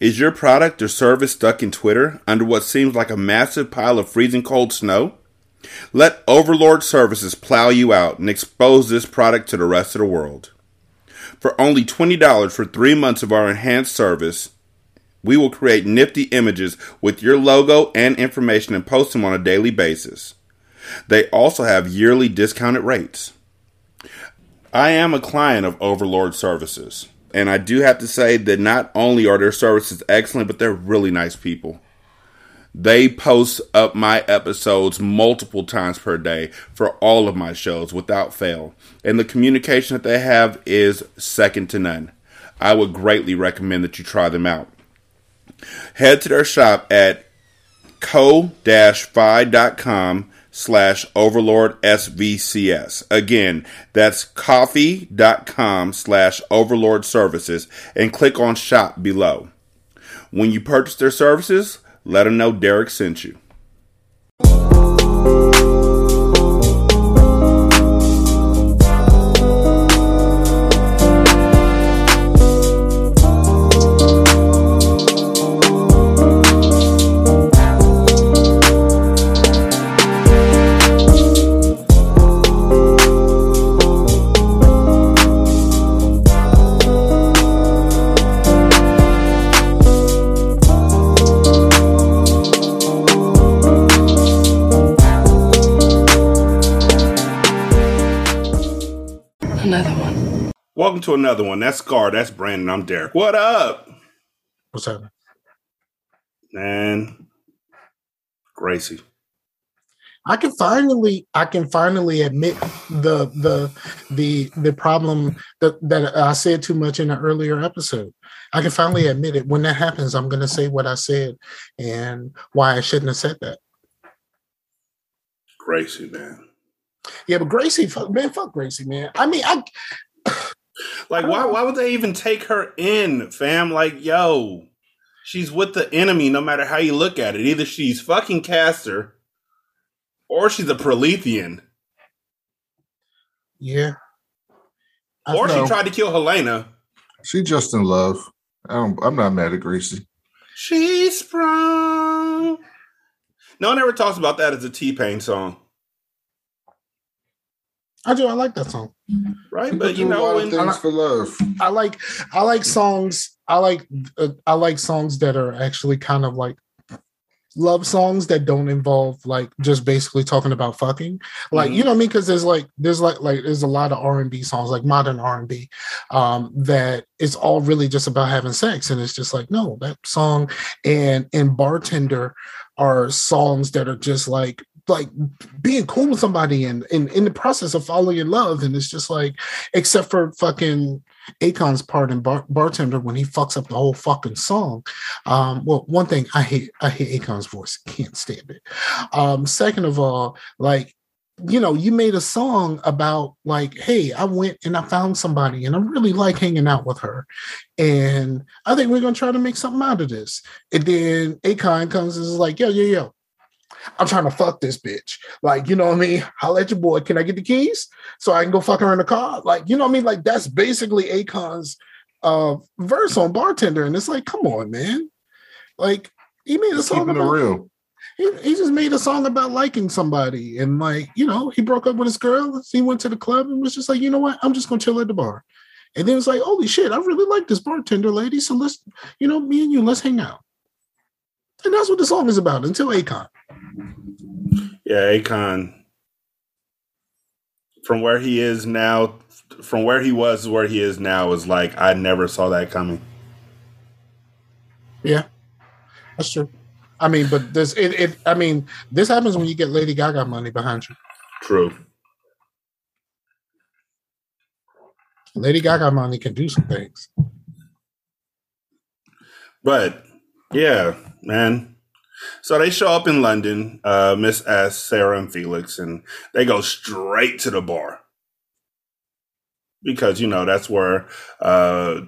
Is your product or service stuck in Twitter under what seems like a massive pile of freezing cold snow? Let Overlord Services plow you out and expose this product to the rest of the world. For only $20 for three months of our enhanced service, we will create nifty images with your logo and information and post them on a daily basis. They also have yearly discounted rates. I am a client of Overlord Services, and I do have to say that not only are their services excellent, but they're really nice people. They post up my episodes multiple times per day for all of my shows without fail, and the communication that they have is second to none. I would greatly recommend that you try them out. Head to their shop at ko-fi.com slash overlord svcs again that's ko-fi.com slash overlord services and click on shop below. When you purchase their services let them know derek sent you to another one that's scar that's brandon i'm derek what up What's happening? man gracie I can finally, I can finally admit the the the the problem that that I said too much in an earlier episode. I can finally admit it. When that happens, I'm going to say what I said and why I shouldn't have said that. gracie man Yeah, but Gracie, fuck, man, fuck Gracie, man. I mean, I Like, why? Why would they even take her in, fam? Like, yo, she's with the enemy. No matter how you look at it, either she's fucking Castor, or she's a Prolethean, yeah. I or she tried to kill Helena. She just in love. I I'm not mad at Gracie. She sprung. No one ever talks about that as a T Pain song, I do. I like that song. right? People But you know, lot when of things for love. I like I like songs. I like uh, I like songs that are actually kind of like love songs that don't involve like just basically talking about fucking like you know what i mean because there's like there's like like there's a lot of r&b songs like modern r&b um that it's all really just about having sex and it's just like no that song and and bartender are songs that are just like like being cool with somebody and in the process of falling in love and it's just like except for fucking Akon's part in bar- bartender when he fucks up the whole fucking song. Um, well, one thing I hate, I hate Akon's voice. Can't stand it. Um, second of all, like you know, you made a song about like, hey, I went and I found somebody and I really like hanging out with her. And I think we're gonna try to make something out of this. And then Akon comes and is like, yo, yo, yo, I'm trying to fuck this bitch. Like, you know what I mean? Holla at your boy. Can I get the keys so I can go fuck her in the car? Like, you know what I mean? Like, that's basically Akon's uh verse on bartender. And it's like, come on, man. Like, he made a song about real. he, he just made a song about liking somebody and like you know he broke up with his girl he went to the club and was just like you know what i'm just gonna chill at the bar and then it's like holy shit i really like this bartender lady so let's you know me and you let's hang out and that's what the song is about until akon yeah, Akon, from where he is now, from where he was where he is now, is like I never saw that coming. yeah that's true i mean but this it, it i mean this happens when you get lady gaga money behind you True. lady gaga money can do some things But yeah, man. So they show up in London, uh, Miss S, Sarah, and Felix, and they go straight to the bar because you know that's where uh,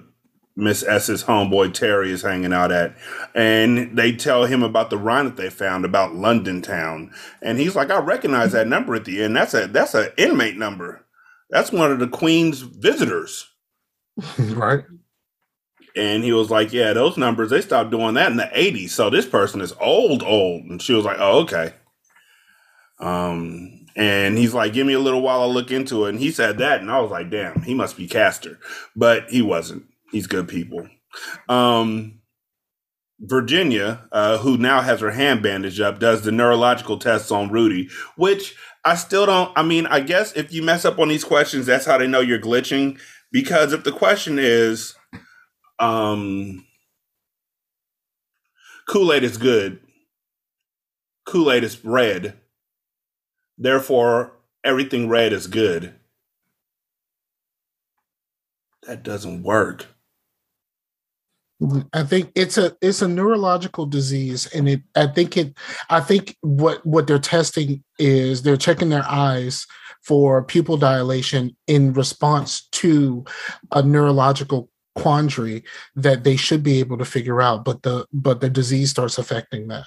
Miss S's homeboy Terry is hanging out at, and they tell him about the rhyme that they found about London town, and he's like, "I recognize that number at the end. That's a that's an inmate number. That's one of the Queen's visitors." right And he was like, Yeah, those numbers, they stopped doing that in the 80s. So this person is old, old. And she was like, Oh, okay. Um, and he's like, Give me a little while, I'll look into it. And he said that, and I was like, Damn, he must be Castor. But he wasn't. He's good people. Um, Virginia, uh, who now has her hand bandaged up, does the neurological tests on Rudy, which I still don't. I mean, I guess if you mess up on these questions, that's how they know you're glitching. Because if the question is, um, Kool Aid is good, Kool Aid is red, therefore everything red is good. That doesn't work. I think it's a it's a neurological disease, and it I think it I think what what they're testing is they're checking their eyes for pupil dilation in response to a neurological quandary that they should be able to figure out, but the but the disease starts affecting that.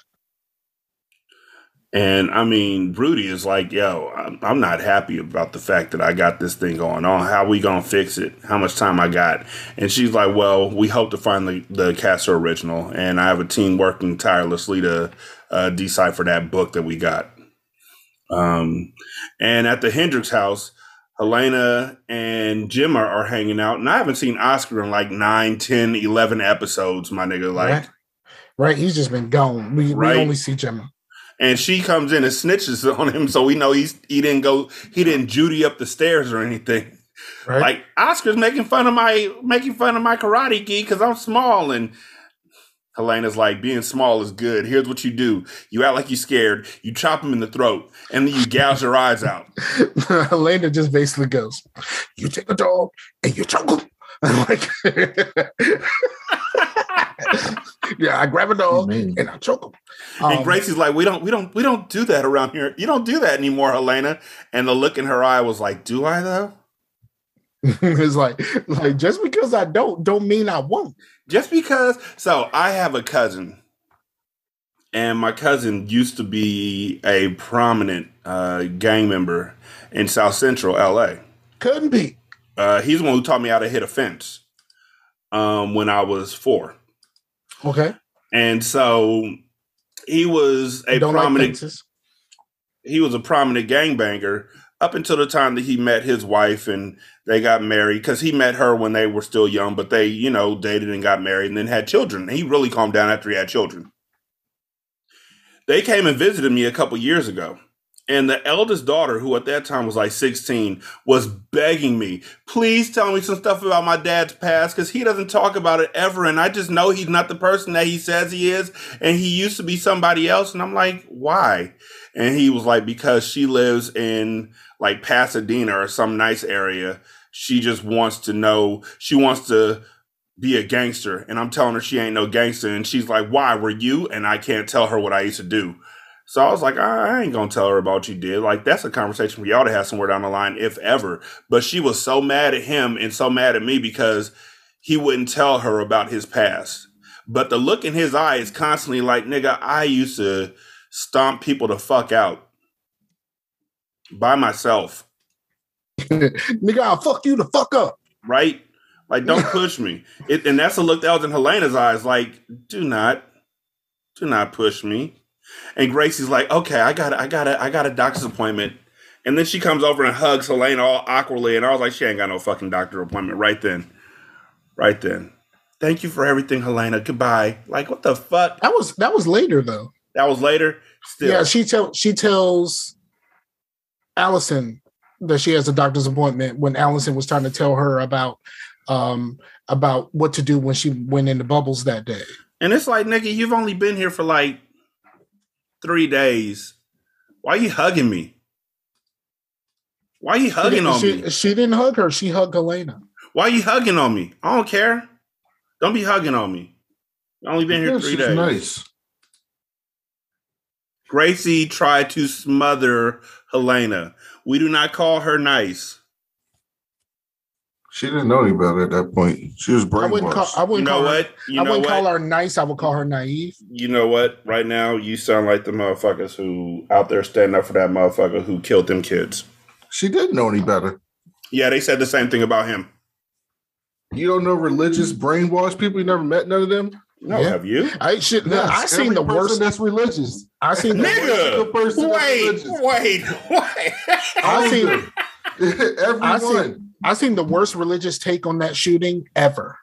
And I mean, Rudy is like, yo, I'm, not happy about the fact that I got this thing going on. How we gonna fix it? How much time I got? And she's like, well, we hope to find the, the Castor original. And I have a team working tirelessly to uh, decipher that book that we got. Um, and at the Hendrix house, Helena and Jim are, are, hanging out. And I haven't seen Oscar in like 9, 10, 11 episodes, my nigga. Like, right. right. He's just been gone. We, right? we only see Jim and she comes in and snitches on him, so we know he's he didn't go he didn't Judy up the stairs or anything. Right. Like Oscar's making fun of my making fun of my karate gi because I'm small, and Helena's like being small is good. Here's what you do: you act like you're scared, you chop him in the throat, and then you gouge your eyes out. Helena just basically goes, "You take a dog and you choke him." like, yeah, I grab a dog and I choke him. Um, and Gracie's like, we don't, we don't, we don't do that around here. You don't do that anymore, Helena. And the look in her eye was like, do I though? it's like, like just because I don't, don't mean I won't. Just because. So I have a cousin, and my cousin used to be a prominent uh, gang member in South Central LA. Couldn't be. Uh, he's the one who taught me how to hit a fence um, when I was four. Okay. And so he was a prominent. Like he was a prominent gangbanger up until the time that he met his wife and they got married because he met her when they were still young, but they, you know, dated and got married and then had children. He really calmed down after he had children. They came and visited me a couple years ago and the eldest daughter, who at that time was like 16, was begging me, please tell me some stuff about my dad's past because he doesn't talk about it ever. And I just know he's not the person that he says he is. And he used to be somebody else. And I'm like, why? And he was like, because she lives in like Pasadena or some nice area. She just wants to know, she wants to be a gangster. And I'm telling her she ain't no gangster. And she's like, why were you? And I can't tell her what I used to do. So I was like, I ain't gonna tell her about what you did. Like that's a conversation we ought to have somewhere down the line, if ever. But she was so mad at him and so mad at me because he wouldn't tell her about his past. But the look in his eye is constantly like, nigga, I used to stomp people to fuck out by myself. nigga, I'll fuck you to fuck up. Right? Like, don't push me. It, and that's a look that was in Helena's eyes. Like, do not, do not push me. And Gracie's like, okay, I got, I got, a, I got a doctor's appointment. And then she comes over and hugs Helena all awkwardly, and I was like, she ain't got no fucking doctor appointment right then, right then. Thank you for everything, Helena. Goodbye. Like, what the fuck? That was that was later though. That was later. Still. Yeah, she tell she tells Allison that she has a doctor's appointment when Allison was trying to tell her about um about what to do when she went into bubbles that day. And it's like, nigga, you've only been here for like three days. Why are you hugging me? Why are you hugging she, on she, me? She didn't hug her. She hugged Helena. Why are you hugging on me? I don't care. Don't be hugging on me. You only been here three days. Nice. Gracie tried to smother Helena. We do not call her nice. She didn't know any better at that point. She was brainwashed. I wouldn't call, I wouldn't you know call what? You I wouldn't what? call her nice. I would call her naive. You know what? Right now, you sound like the motherfuckers who out there standing up for that motherfucker who killed them kids. She didn't know any better. Yeah, they said the same thing about him. You don't know religious brainwashed people. You never met none of them. No, Yeah. have you? I should. Yes, I seen every the worst. That's religious. I seen the Nigga. person Nigga, that's wait, wait, wait. I seen- of them. Everyone. seen- I seen the worst religious take on that shooting ever.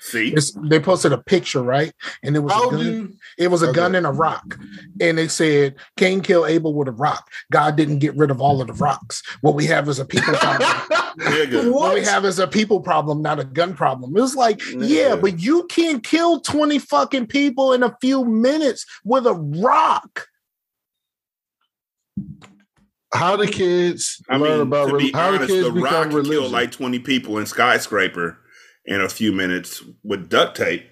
See, It's, they posted a picture, right? And it was How a gun. do? It was a Okay. gun and a rock. And they said Cain killed Abel with a rock. God didn't get rid of all of the rocks. What we have is a people problem. nigga. what we have is a people problem, not a gun problem. It was like, yeah, Nigga. but you can't kill 20 fucking people in a few minutes with a rock. How do kids I learn mean, about to be re- how do kids the become Rock religious? killed like twenty people in skyscraper in a few minutes with duct tape.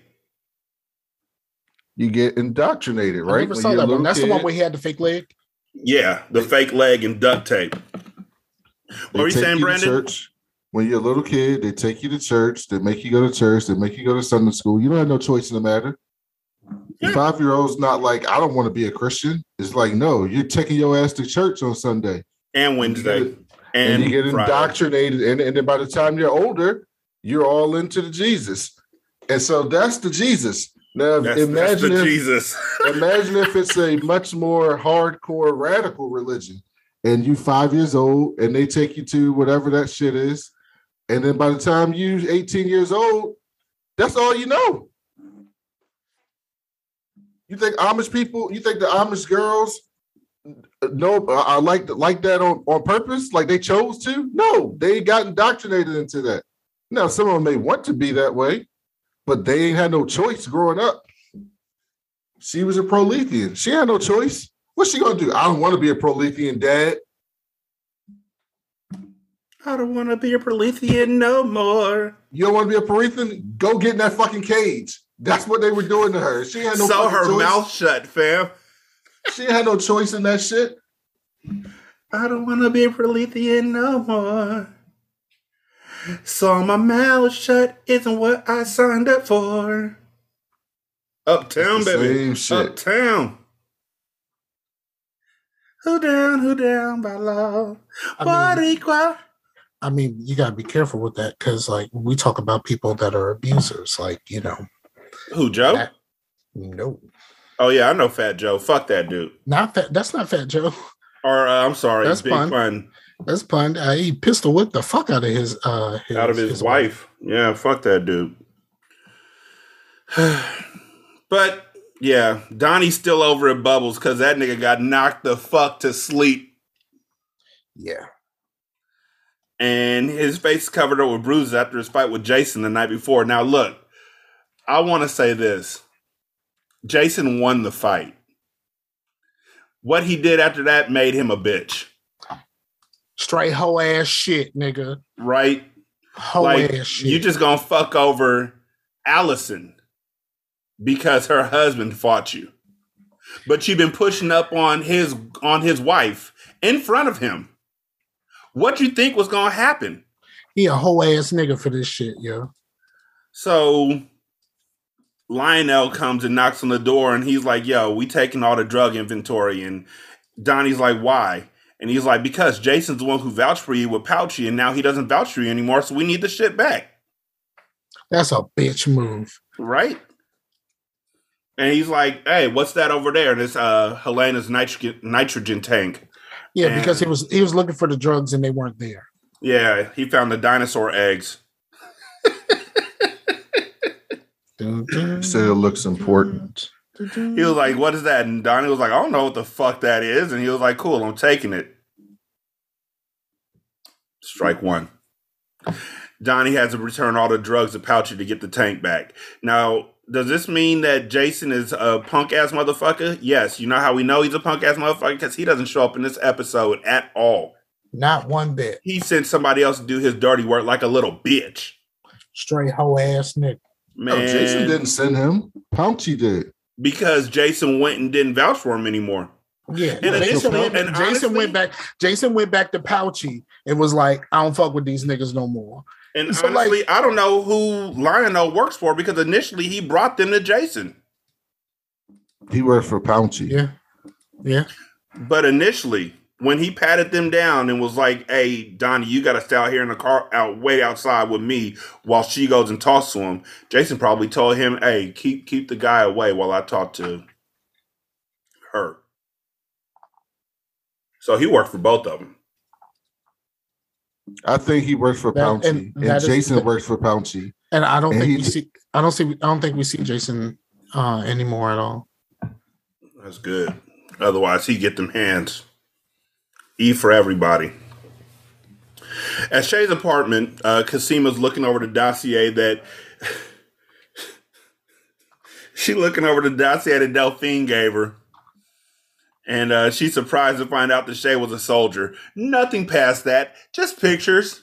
you get indoctrinated, I right? never When saw that one. little That's the one kid, where he had the fake leg. Yeah, the fake leg and duct tape. What are you saying, to Brandon? Church. When you're a little kid, they take you to church. They make you go to church. They make you go to Sunday school. You don't have no choice in the matter. Yeah. Five year olds not like I don't want to be a Christian. It's like no, you're taking your ass to church on Sunday, And Wednesday. and, And, you get indoctrinated. And, and then by the time you're older, you're all into the Jesus. And so that's the Jesus. Now That's, that's imagine the if Jesus. imagine if it's a much more hardcore radical religion and you five years old and they take you to whatever that shit is and then by the time you 18 years old that's all you know you think amish people you think the amish girls no i like like that on, on purpose like they chose to no they got indoctrinated into that now some of them may want to be that way but they ain't had no choice growing up she was a Prolethean. She had no choice. What's she gonna do? I don't want to be a Prolethean, Dad. I don't want to be a Prolethean no more. You don't want to be a Prolethean? Go get in that fucking cage. That's what they were doing to her. She had no Sew her choice. mouth shut, fam. She had no choice in that shit. I don't want to be a Prolethean no more. So my mouth shut isn't what I signed up for. Uptown, It's the baby. same shit. Uptown. Who down, who down by law? I mean, Boricua. I mean, you gotta be careful with that because, like, we talk about people that are abusers. Like, you know, Who, Joe? That- no, Oh, yeah, I know Fat Joe. Fuck that dude. not that. That's not Fat Joe. Or, uh, I'm sorry, That's Big fun. Pun. That's pun. Uh, he pistol whipped the fuck out of his uh his, out of his, wife. Yeah, fuck that dude. but yeah, Donnie's still over at Bubbles because that nigga got knocked the fuck to sleep, Yeah, and his face covered up with bruises after his fight with Jason the night before. Now look, I want to say this: Jason won the fight. What he did after that made him a bitch, straight hoe ass shit, nigga. right? Hoe like ass shit. you just gonna fuck over Allison because her husband fought you. But you've been pushing up on his on his wife in front of him. What you think was gonna happen? he a hoe ass nigga for this shit, yo. So Lionel comes and knocks on the door and he's like, yo, we taking all the drug inventory. And Donnie's like, why? And he's like, because Jason's the one who vouched for you with Pouchy, and now he doesn't vouch for you anymore, so we need the shit back. That's a bitch move. right? And he's like, "Hey, what's that over there? And This uh Helena's nitrogen nitrogen tank." Yeah, And- because he was he was looking for the drugs and they weren't there. Yeah, he found the dinosaur eggs. Said it looks important. He was like, "What is that?" And Donnie was like, "I don't know what the fuck that is." And he was like, "Cool, I'm taking it." Strike one. Donnie has to return all the drugs to Pouchy to get the tank back. Now, does this mean that Jason is a punk ass motherfucker? Yes. You know how we know he's a punk ass motherfucker because he doesn't show up in this episode at all. Not one bit. he sent somebody else to do his dirty work like a little bitch. Straight hoe ass nigga. Man, No, Jason didn't send him. Pouchy did. Because Jason went and didn't vouch for him anymore. Yeah, And Jason, initially- went, and Jason honestly- went back. Jason went back to Pouchy and was like, "I don't fuck with these niggas no more." And So, like- honestly, I don't know who Lionel works for because initially he brought them to Jason. He worked for Pouchy. Yeah, yeah. But initially, when he patted them down and was like, "Hey, Donnie, you got to stay out here in the car, out way outside with me," while she goes and talks to him. Jason probably told him, "Hey, keep keep the guy away while I talk to her." So he worked for both of them. I think he works for That- Pouchy, and and, that is- Jason works for Pouchy. And I don't And think he- we see. I don't see. I don't think we see Jason uh, anymore at all. That's good. Otherwise, he get them hands. E for everybody. At Shay's apartment, uh, Cosima's looking over the dossier that she looking over the dossier that Delphine gave her, and uh, she's surprised to find out that Shay was a soldier. Nothing past that, just pictures,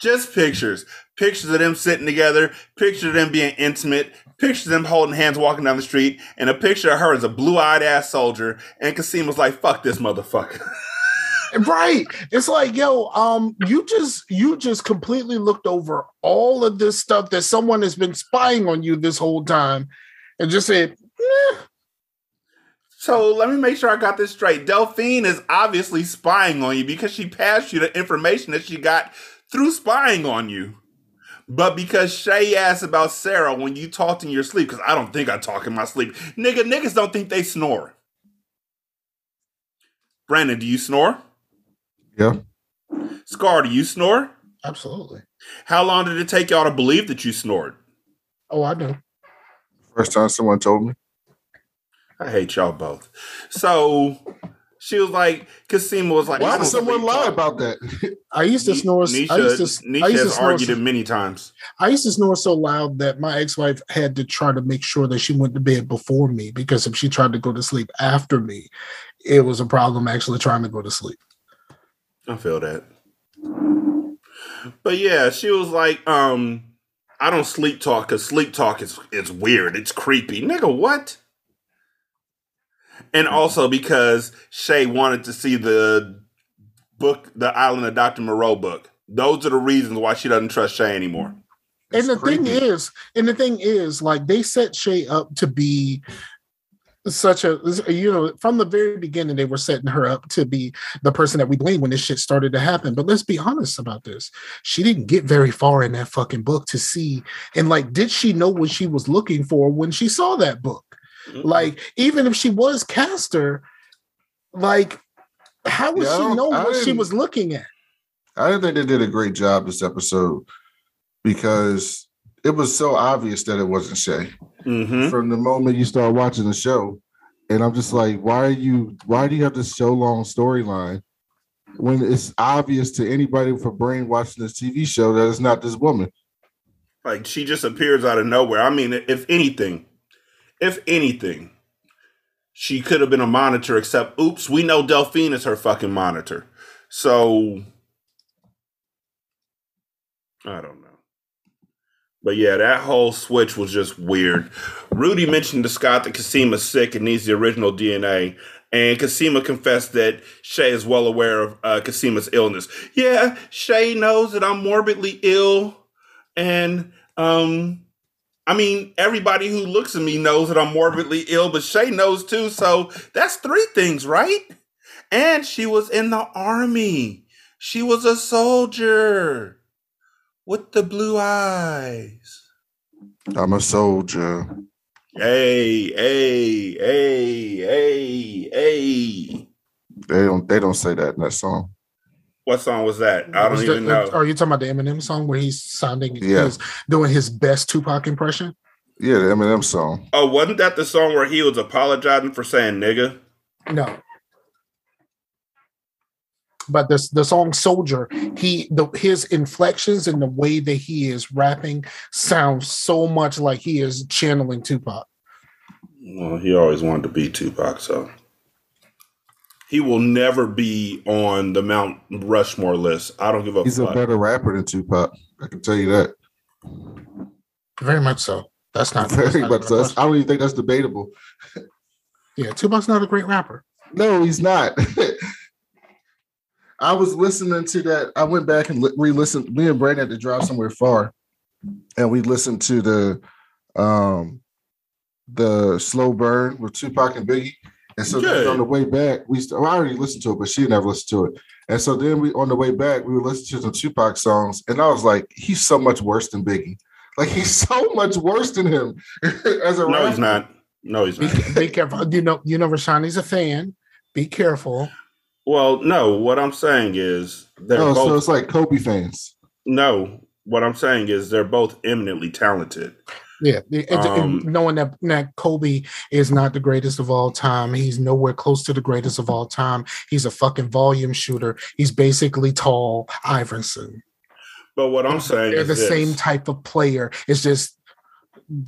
just pictures, pictures of them sitting together, pictures of them being intimate, pictures of them holding hands walking down the street, and a picture of her as a blue-eyed ass soldier. And Cosima's like, "Fuck this motherfucker." Right. It's like, yo, um, you just you just completely looked over all of this stuff that someone has been spying on you this whole time and just said, eh, So let me make sure I got this straight. Delphine is obviously spying on you because she passed you the information that she got through spying on you. But because Shay asked about Sarah when you talked in your sleep, because I don't think I talk in my sleep. Nigga, niggas don't think they snore. Brandon, do you snore? Yeah. Scar, do you snore? absolutely. How long did it take y'all to believe that you snored? Oh, I know. First time someone told me. I hate y'all both. So she was like, Cosima was like, Why I did someone lie y'all. about that? I used to snore. Nisha, I used to, Nisha I used to has snore. argued So, it many times. I used to snore so loud that my ex-wife had to try to make sure that she went to bed before me because if she tried to go to sleep after me, it was a problem actually trying to go to sleep. I feel that. But yeah, she was like, um, I don't sleep talk because sleep talk is is weird. It's creepy. Nigga, what? And also because Shay wanted to see the book, the Island of Dr. Moreau book. Those are the reasons why she doesn't trust Shay anymore. and the It's thing is, and the thing is, like they set Shay up to be such a you know from the very beginning they were setting her up to be the person that we blame when this shit started to happen. But let's be honest about this. She didn't get very far in that fucking book to see and like did she know what she was looking for when she saw that book? Like even if she was Castor like how would Yeah, she know I what she was looking at? I didn't think they did a great job this episode because it was so obvious that it wasn't Shay hmm from the moment you start watching the show. And I'm just like, why are you why do you have this so long storyline when it's obvious to anybody with a brain watching this TV show that it's not this woman? Like she just appears out of nowhere. I mean, if anything, if anything, she could have been a monitor, except oops, we know Delphine is her fucking monitor. So I don't know. But yeah, that whole switch was just weird. Rudy mentioned to Scott that Cosima's sick and needs the original DNA. And Cosima confessed that Shay is well aware of uh, Cosima's illness. Yeah, Shay knows that I'm morbidly ill. And um I mean, everybody who looks at me knows that I'm morbidly ill, but Shay knows too. So that's three things, right? And she was in the army. She was a soldier with the blue eyes. I'm a soldier. Hey, hey, hey, hey, hey. They don't they don't say that in that song. What song was that? I don't Was even that- uh, know. Are you talking about the Eminem song where he's sounding, Yeah. he's doing his best Tupac impression? Yeah, the Eminem song. Oh, wasn't that the song where he was apologizing for saying nigga? No. But this the song Soldier, he the his inflections and the way that he is rapping sounds so much like he is channeling Tupac. Well, he always wanted to be Tupac, so he will never be on the Mount Rushmore list. I don't give a He's a better rapper than Tupac. I can tell you that. Very much so. That's not, that's Very not much. so. That's- I don't even think that's debatable. Yeah, Tupac's not a great rapper. No, he's not. I was listening to that. I went back and li- re-listened. Me and Brandon had to drive somewhere far, and we listened to the um the slow burn with Tupac and Biggie. And so Good. then on the way back, we st- well, I already listened to it, but she never listened to it. And so then we on the way back, we were listening to some Tupac songs, and I was like, he's so much worse than Biggie. Like he's so much worse than him as a No, rapper. he's not. No, he's Be, not. be careful. You know, you know, Rashani's a fan. Be careful. Well, no. What I'm saying is they're Oh, so it's like Kobe fans. no, what I'm saying is they're both eminently talented. Yeah, it- it- Um, knowing that, that Kobe is not the greatest of all time, he's nowhere close to the greatest of all time. He's a fucking volume shooter. He's basically tall Iverson. But what I'm saying They're is the this. same type of player. It's just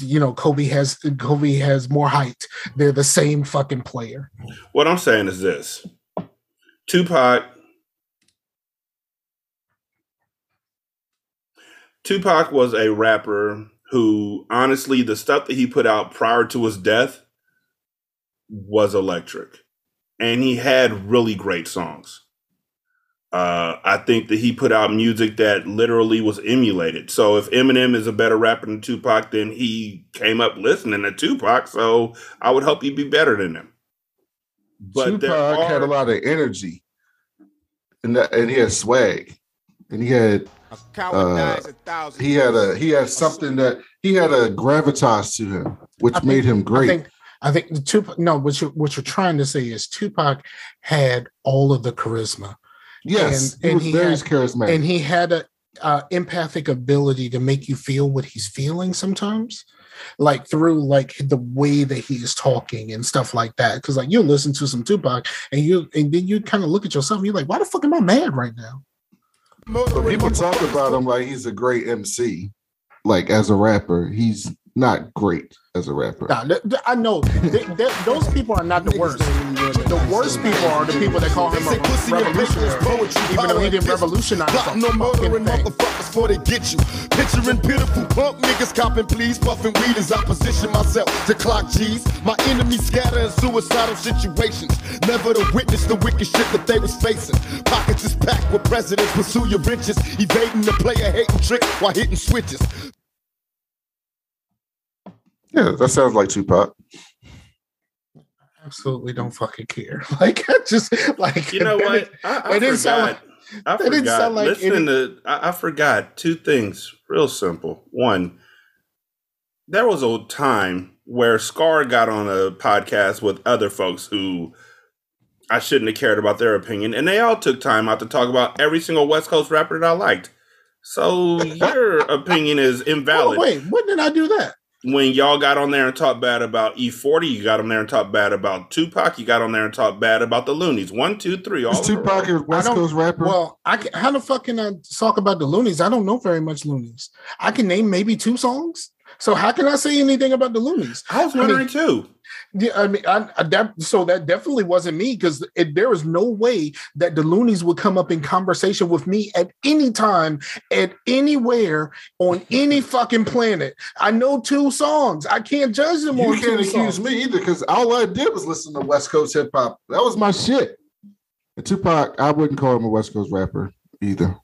you know Kobe has Kobe has more height. They're the same fucking player. What I'm saying is this: Tupac. Tupac was a rapper who, honestly, the stuff that he put out prior to his death was electric, and he had really great songs. Uh, I think that he put out music that literally was emulated. So if Eminem is a better rapper than Tupac, then he came up listening to Tupac. So I would hope he'd be better than him. But there Tupac had a lot of energy, and that, and he had swag, and he had A Uh, dies a thousand. he had a he had something that he had a gravitas to him, which think- made him I great. think I think the Tupac. No, what you what you're trying to say is Tupac had all of the charisma. yes, and- he and was he very had- charismatic. and he had a uh, empathic ability to make you feel what he's feeling sometimes like through like the way that he is talking and stuff like that because like you listen to some tupac and you and then you kind of look at yourself and you're like why the fuck am i mad right now But people talk about him like he's a great MC, like as a rapper. He's not great as a rapper. Nah, th- th- i know th- th- those people are not the worst the worst people are the people that call him a revolutionary even though he didn't revolutionize the Plotting on fucking murdering thing. motherfuckers before they get you. Picturing pitiful pump niggas copping please, puffing weed as I position myself to clock G's. My enemies scatter in suicidal situations. Never to witness the wicked shit that they was facing. Pockets is packed with presidents pursue your riches, evading the player hating trick while hitting switches. Yeah, that sounds like Tupac. absolutely don't fucking care like I just like You know what? I, I it didn't sound forgot. I that didn't forgot. sound like Listening to, I, I forgot two things. Real simple. One, there was a time where Scar got on a podcast with other folks who I shouldn't have cared about their opinion, and they all took time out to talk about every single West Coast rapper that I liked. So your opinion is Oh, invalid. wait when did i do that when y'all got on there and talked bad about E40, you got on there and talked bad about Tupac, you got on there and talked bad about the Luniz. One, two, three. All Tupac a West don't- Coast rapper? Well, I can, how the fuck can I talk about the Luniz? I don't know very much Luniz. I can name maybe two songs. So how can I say anything about the Luniz? I was wondering too. Yeah, I mean, I, I that, so that definitely wasn't me because there is no way that the Luniz would come up in conversation with me at any time, at anywhere, on any fucking planet. I know two songs. I can't judge them you on can't two accuse songs. me either because all I did was listen to West Coast hip hop. That was my shit. And Tupac, I wouldn't call him a West Coast rapper either.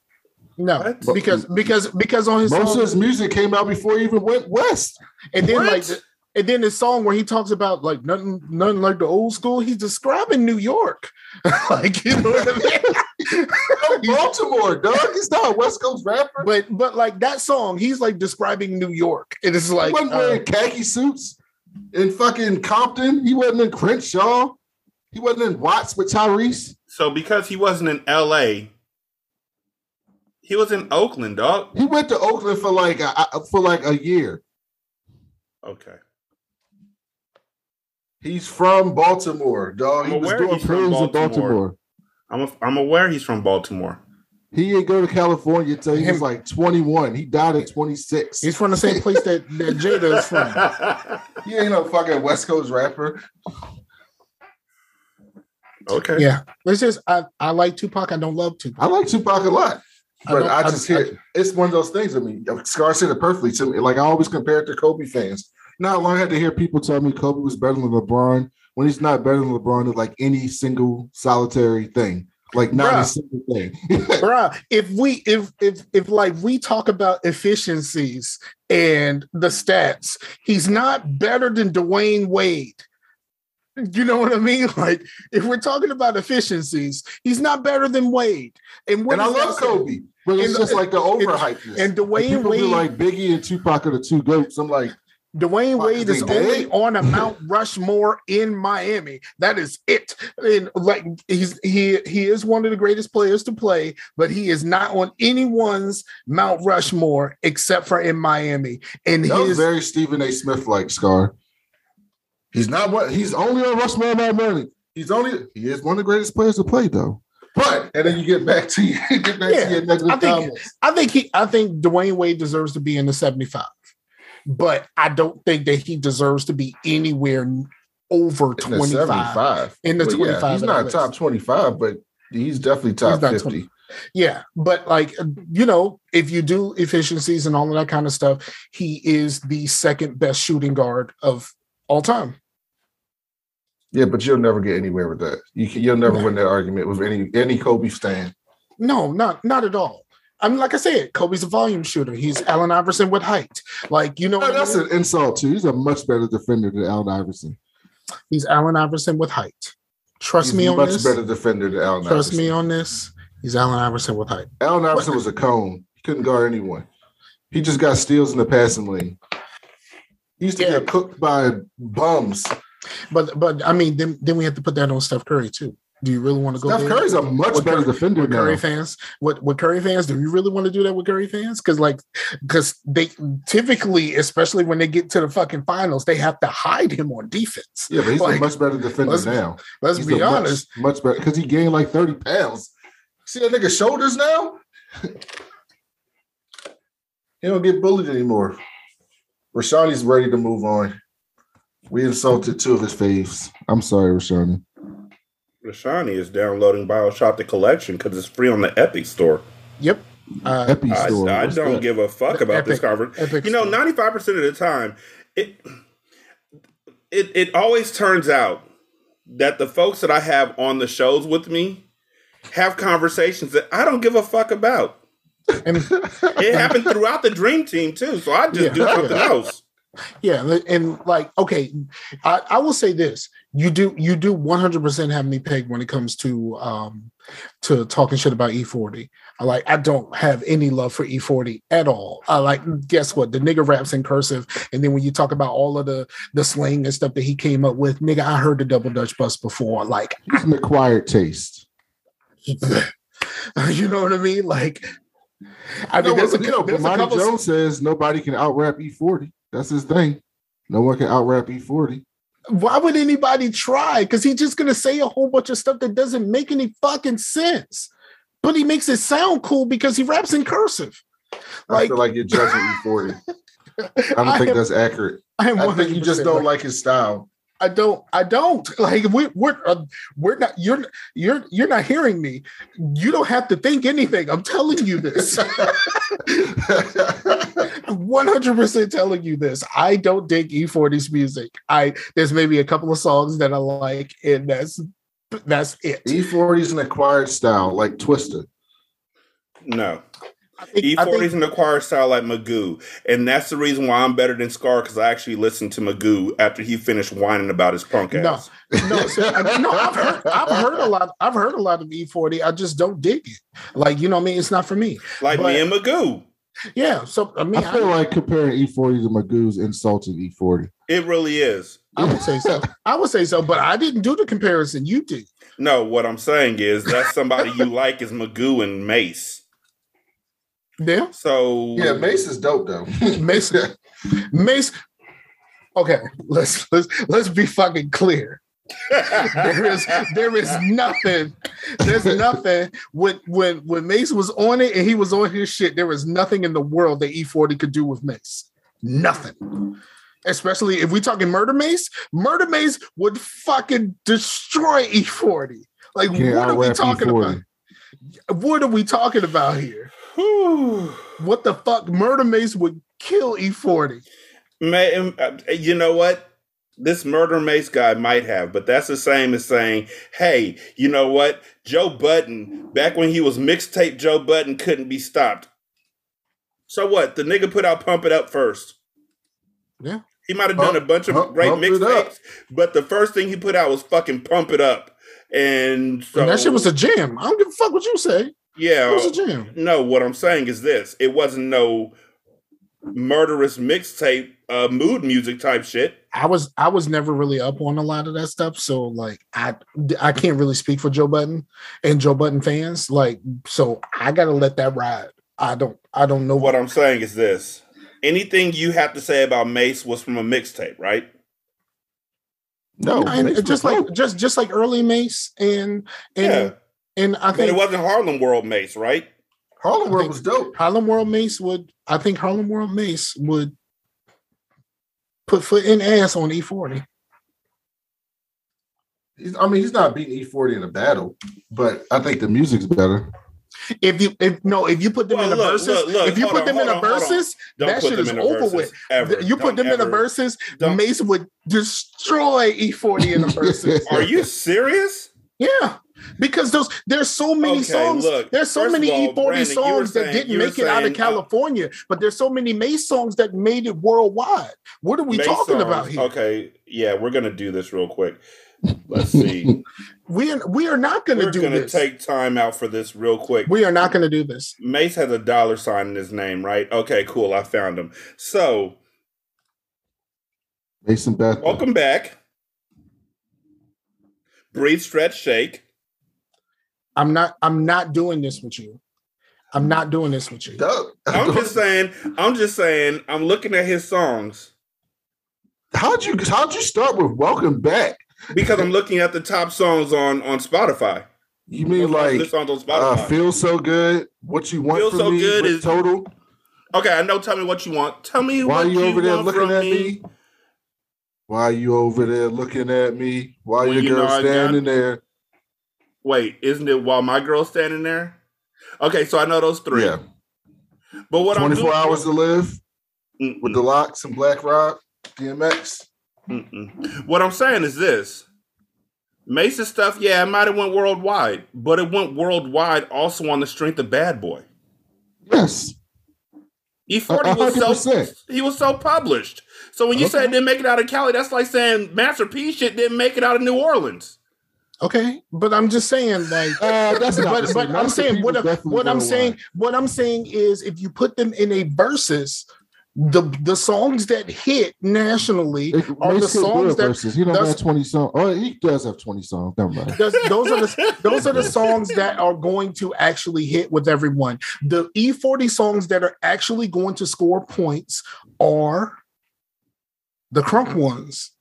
No, What? because because because on his Most song- of his music came out before he even went west. And then What? like the- and then his song where he talks about like nothing nothing like the old school, he's describing New York. like you know what I mean? Baltimore, dog. He's not a West Coast rapper. but but like that song, he's like describing New York. and It is he like wasn't uh, wearing khaki suits in fucking Compton. He wasn't in Crenshaw. He wasn't in Watts with Tyrese. So because he wasn't in L.A., he was in Oakland, dog. He went to Oakland for like a, a- for like a year. Okay. He's from Baltimore, dog. He I'm was aware doing he's from in Baltimore. Baltimore. I'm a, I'm aware he's from Baltimore. He didn't go to California until he was like 21. He died at 26. he's from the same place that, that Jada is from. he ain't no fucking West Coast rapper. okay. Yeah. It's just I, I like Tupac. I don't love Tupac. I like Tupac a lot. I But I, I- just hear it's one of those things. I mean, Scar said it perfectly to me. Like I always compare it to Kobe fans. Not long I had to hear people tell me Kobe was better than LeBron when he's not better than LeBron at like any single solitary thing. Like not a single thing. Bruh, if we if if if like we talk about efficiencies and the stats, he's not better than Dwyane Wade. You know what I mean? Like, if we're talking about efficiencies, he's not better than Wade. And, what And I love say? But it's And- just like the overhypeness. and Dwyane Like, people be Wade- like Biggie and Tupac are the two goats. I'm like, Dwyane Wade is only dead? on a Mount Rushmore in Miami. That is it. And like he's he he is one of the greatest players to play, but he is not on anyone's Mount Rushmore except for in Miami. And that was his very Stephen A. Smith like Scar. He's not what he's only on Rushmore Mount Money. He's only he is one of the greatest players to play though. But and then you get back to you get back Yeah, to your negative I think- comments. I think he I think Dwyane Wade deserves to be in the 75. But I don't think that he deserves to be anywhere over In the 25. 75. In the Well, 25 Yeah, he's not top 25, but he's definitely top not 50. 20. Yeah, but like you know, if you do efficiencies and all of that kind of stuff, he is the second best shooting guard of all time. Yeah, but you'll never get anywhere with that. You can, you'll never win that argument with any any Kobe stand. No, not not at all. I mean, like I said, Kobe's a volume shooter. He's Allen Iverson with height. Like you know, No, what I that's mean? an insult too. He's a much better defender than Allen Iverson. he's Allen Iverson with height. Trust He's me on much this. Much better defender than Allen Trust Iverson. me on this. He's Allen Iverson with height. Allen Iverson was a cone. He couldn't guard anyone. He just got steals in the passing lane. He used to Yeah. get cooked by bums. But but I mean, then then we have to put that on Steph Curry too. Do you really want to go? Steph? Curry's a much With better Curry- defender with now. Curry fans, what with Curry fans, do you really want to do that with Curry fans? Because like, because they typically, especially when they get to the fucking finals, they have to hide him on defense. Yeah, but he's Like, a much better defender let's- now. Let's He's be honest. much, much better because he gained like 30 pounds. See that nigga's shoulders now? he don't get bullied anymore. Rashani's ready to move on. We insulted two of his faves. I'm sorry, Rashani. Rashani is downloading Bioshock the collection because it's free on the Epic store. Yep. Uh, Epi I, store. I What's don't that? give a fuck about this Epic- conversation. Epic You know, Store. ninety five percent of the time, it it it always turns out that the folks that I have on the shows with me have conversations that I don't give a fuck about. and It happened throughout the Dream Team too, so I just Yeah. do something else. Yeah, and like, okay, I, I will say this: you do you do one hundred percent have me pegged when it comes to um to talking shit about E40. I like I don't have any love for E40 at all. I like guess what? The nigga raps in cursive, and then when you talk about all of the the slang and stuff that he came up with, nigga, I heard the double Dutch bus before. Like, an acquired taste. you know what I mean? Like, I No, mean, there's a, know, there's a couple. Jones says nobody can out rap E40. That's his thing. No one can out rap E E40. Why would anybody try? Because he's just gonna say a whole bunch of stuff that doesn't make any fucking sense. But he makes it sound cool because he raps in cursive. I feel like you're judging E40. I don't I think am- that's accurate. I, I think you just don't like, like his style. I don't. I don't like. We, we're uh, we're not. You're you're you're not hearing me. You don't have to think anything. I'm telling you this. One hundred percent telling you this. I don't dig E40's music. I there's maybe a couple of songs that I like, and that's that's it. E40 is an acquired style, like Twisted. No. I think- E I forty think- is an acquired style like Magoo, and that's the reason why I'm better than Scar because I actually listened to Magoo after he finished whining about his punk ass. no, so, I, no, I've heard, I've heard a lot. I've heard a lot of E40. I just don't dig it. Like you know, what I mean, it's not for me. Like But- me and Magoo. Yeah. So I mean, I feel I, like comparing E40 to Magoo's insulting E40. It really is. I would say so. I would say so, but I didn't do the comparison. You did. No, what I'm saying is that somebody you like is Magoo and Mase. Yeah. So Yeah, Mase is dope though. Mase. Mase. Okay, let's let's let's be fucking clear. there is there is nothing. There's nothing when when when Mase was on it and he was on his shit. There was nothing in the world that E40 could do with Mase. Nothing. Especially if we talking murder Mase, murder Mase would fucking destroy E40. Like Can't what are we talking E40. about? What are we talking about here? What the fuck? Murder Mase would kill E E40. Man, uh, you know what? This murder Mase guy might have, but that's the same as saying, "Hey, you know what? Joe Budden, back when he was mixtape Joe Budden, couldn't be stopped." So what? The nigga put out "Pump It Up" first. Yeah. He might have done Pump- a bunch of pump- great mixtapes, but the first thing he put out was fucking "Pump It Up," and so and that shit was a jam. I don't give a fuck what you say. Yeah. It was a jam. No, what I'm saying is this: it wasn't no murderous mixtape, uh, mood music type shit. I was I was never really up on a lot of that stuff. So like I I can't really speak for Joe Budden and Joe Budden fans. Like so I gotta let that ride. I don't I don't know What I'm saying is this: anything you have to say about Mase was from a mixtape, right? No, Yeah, and just like just just like early Mase and and yeah, and I but it wasn't Harlem World Mase, right? Harlem World was dope. Harlem World Mase would I think Harlem World Mase would put foot in ass on E E40. He's, I mean, he's not beating E40 in a battle, but I think the music's better. If you if no if you put them Well, in the look, verses look, look, if you put on, them in hold the on, hold on. verses that shit is over verses, with. Ever. you put Don't them in the ever- verses don't- Mase would destroy E40 in the verses. Are you serious? yeah. Because those there's so many Okay, songs. look, there's so many all, E40 Brandon, you were songs that saying- didn't you were make it out saying, of uh, California, but there's so many Mase songs that made it worldwide. What are we Mase talking songs- about here? Okay, yeah, we're gonna do this real quick. Let's see. We are, we are not going to we're do gonna this. take time out for this real quick. we are not going to do this. Mase has a dollar sign in his name, right? Okay, cool. I found him. So, Mason Beth. welcome back. Breathe, stretch, shake. I'm not. I'm not doing this with you. I'm not doing this with you. Dope. I'm just saying. I'm just saying. I'm looking at his songs How'd you how'd you start with Welcome Back? because I'm looking at the top songs on on Spotify. You mean like this songs on uh, Spotify? Feel So Good? What you want Feel from So me Good with is- total? okay, I know. Tell me what you want. Tell me Why what you over there looking at me. me? Why you over there looking at me? Why Well, your you know girl I got- standing there? Wait, isn't it while my girl's standing there? Okay, so I know those three. Yeah. But what I'm 24 hours to live Mm-mm, with the locks and Black Rock, DMX. mm-mm. What I'm saying is this: Mase's stuff, yeah, it might have went worldwide, but it went worldwide also on the strength of Bad Boy. Yes. E40 A- a was so he was so published. So when you say it didn't make it out of Cali, that's like saying Master P shit didn't make it out of New Orleans. Okay, but I'm just saying, like, Uh, that's not but. I'm saying what what I'm saying what I'm saying is if you put them in a versus, the the songs that hit nationally If are the Mase could do songs it that versus, he don't have 20 songs. Oh, he does have 20 songs. Never mind. those, those are the those are the songs that are going to actually hit with everyone. The E40 songs that are actually going to score points are the crunk ones.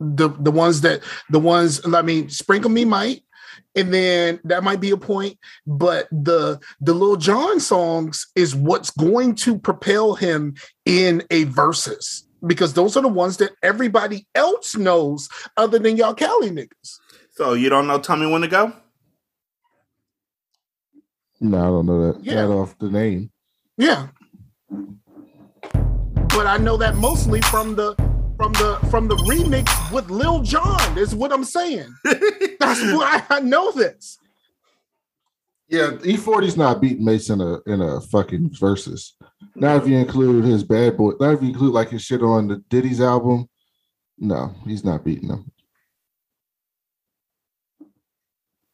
The the ones that the ones I mean sprinkle me might and then that might be a point but the the Lil Jon songs is what's going to propel him in a versus because those are the ones that everybody else knows other than y'all Cali niggas. So you don't know tell me when to go? No, I don't know that. Yeah. Not off the name. Yeah. But I know that mostly from the from the from the remix with Lil Jon is what I'm saying. That's why I know this. Yeah, E40's not beating Mase in a in a fucking versus. Not if you include his bad boy. Not if you include like his shit on the Diddy's album. No, he's not beating him.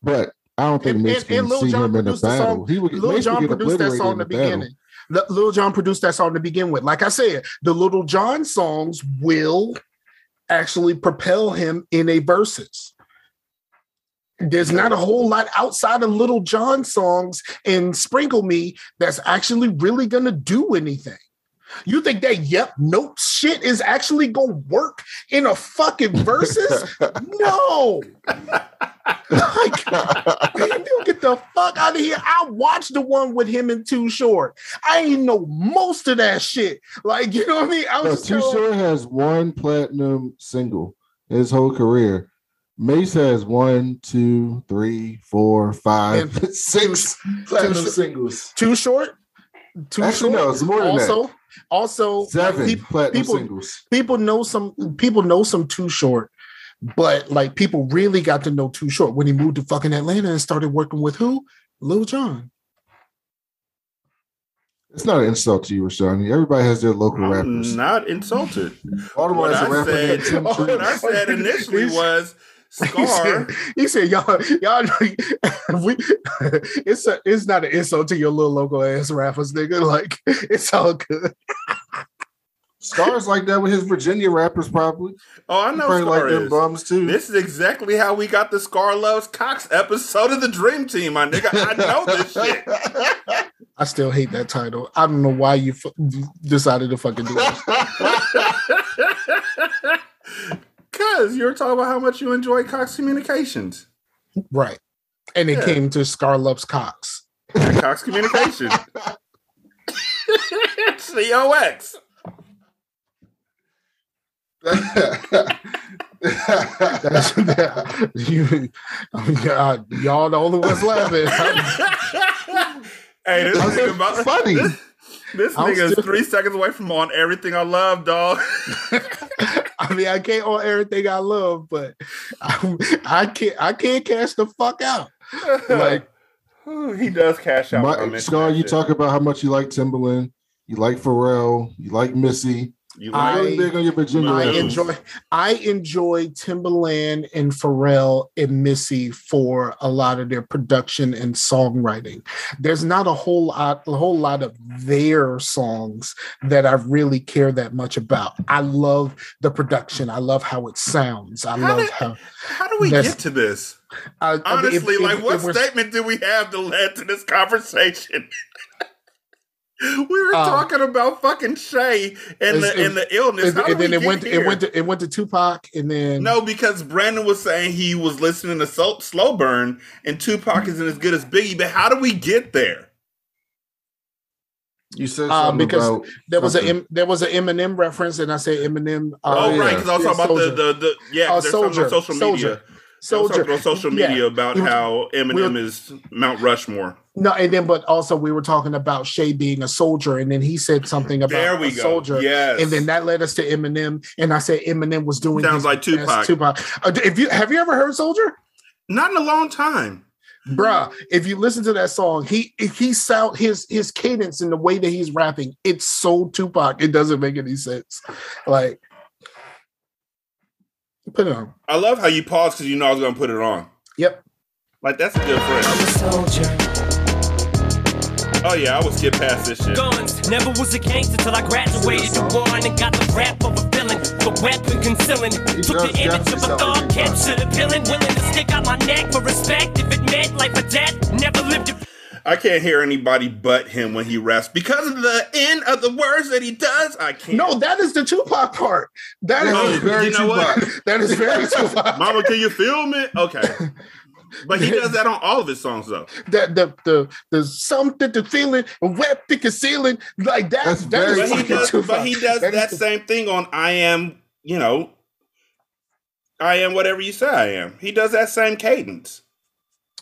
But I don't think And- Mase and- can and see Jon him in a the battle. song- he would Lil Mase Jon would get produced that obliterated song in in the beginning. battle. Beginning. L- Lil produced that song to begin with. Like I said, the Little John songs will actually propel him in a versus. There's not a whole lot outside of Little John songs and Sprinkle Me that's actually really gonna do anything. You think that yep, nope shit is actually gonna work in a fucking versus? no. like, you get the fuck out of here. I watched the one with him and Too Short. I ain't know most of that shit. Like, you know what I mean? I was Too just Short has one platinum single his whole career. Mase has one, two, three, four, five, six platinum Short- singles. Too Short. Too Actually, no, it's more than that. Also, Seven peop- platinum people- singles. people know some people know some Too Short, but like people really got to know Too Short when he moved to fucking Atlanta and started working with who? Lil Jon. It's not an insult to you, Rashawn. Everybody has their local I'm rappers. not insulted. Baltimore What has a I rapper said, what I said initially was Scar. said, he said, "Y'all, y'all, we, it's a, it's not an insult to your little local ass rappers, nigga. Like, it's all good. Scars like that with his Virginia rappers, probably. Oh, I know probably Scar like them is. bums too. This is exactly how we got the Scar Loves Cox episode of the Dream Team, my nigga. I know this shit. I still hate that title. I don't know why you fu- decided to fucking do it. Cause you were talking about how much you enjoy Cox Communications. right. And it Yeah. came to Scarlops Cox. Cox Communications. COX. That's, you, God, y'all the only ones laughing. hey, this nigga about funny? This, this nigga is three seconds away from on everything I love, dog. I mean, I can't on everything I love, but I, I can't. I can't cash the fuck out. Like, he does cash out. My, Scar, you talk about how much you like Timbaland, you like Pharrell, you like Missy. You I- like big on your Virginia I enjoy. I enjoy Timbaland and Pharrell and Missy for a lot of their production and songwriting. There's not a whole lot, a whole lot of their songs that I really care that much about. I love the production. I love how it sounds. I How love did- how. how do we get to this? I- I mean, if- Honestly, like if what we're- statement did we have to lead to this conversation? we were Um, talking about fucking Shay and the and the illness. And, How and then it went. here? It went. To, it went to Tupac, and then No, because Brandon was saying he was listening to so- Slow Burn and Tupac isn't as good as Biggie, but how do we get there? You said something because about there was a something. M- there was an Eminem reference, and I said Eminem. Uh, Oh, right, because I was Yeah, talking about the, the the yeah, 'cause Uh, there's something on social media. Soulja. Was Soldier. on social Yeah. media about We were- how Eminem we were- is Mount Rushmore. No, and then but also we were talking about Shay being a soldier, and then he said something about There we a go. soldier. Yes, And then that led us to Eminem, and I said Eminem was doing Sounds like best Tupac. Tupac. Uh, if you have you ever heard Soldier, not in a long time. bruh? If you listen to that song, he he sound his his cadence and the way that he's rapping, it's so Tupac. It doesn't make any sense. Like, put it on. I love how you paused because you know I was going to put it on. Yep. Like that's a good friend. I'm a soldier. Oh yeah, I would skip past this shit. Guns. Never was a gangster till I graduated the war and got the rap of a villain. The weapon concealing. Took the image of a sound thug, captured a villain. Willing to stick out my neck for respect if it meant life or death. Never lived it. I can't hear anybody but him when he raps because of the end of the words that he does. I can't. No, that is the Tupac part. That is That Oh, is very you know what? Tupac. that is very Tupac. Mama, can you feel me? Okay. But he does that on all of his songs, though. that the the the something the feeling a wet pick a ceiling like that. That's that is very But he does, Tupac. but he does That is that same thing on I Am, you know, I Am Whatever You Say I Am. He does that same cadence.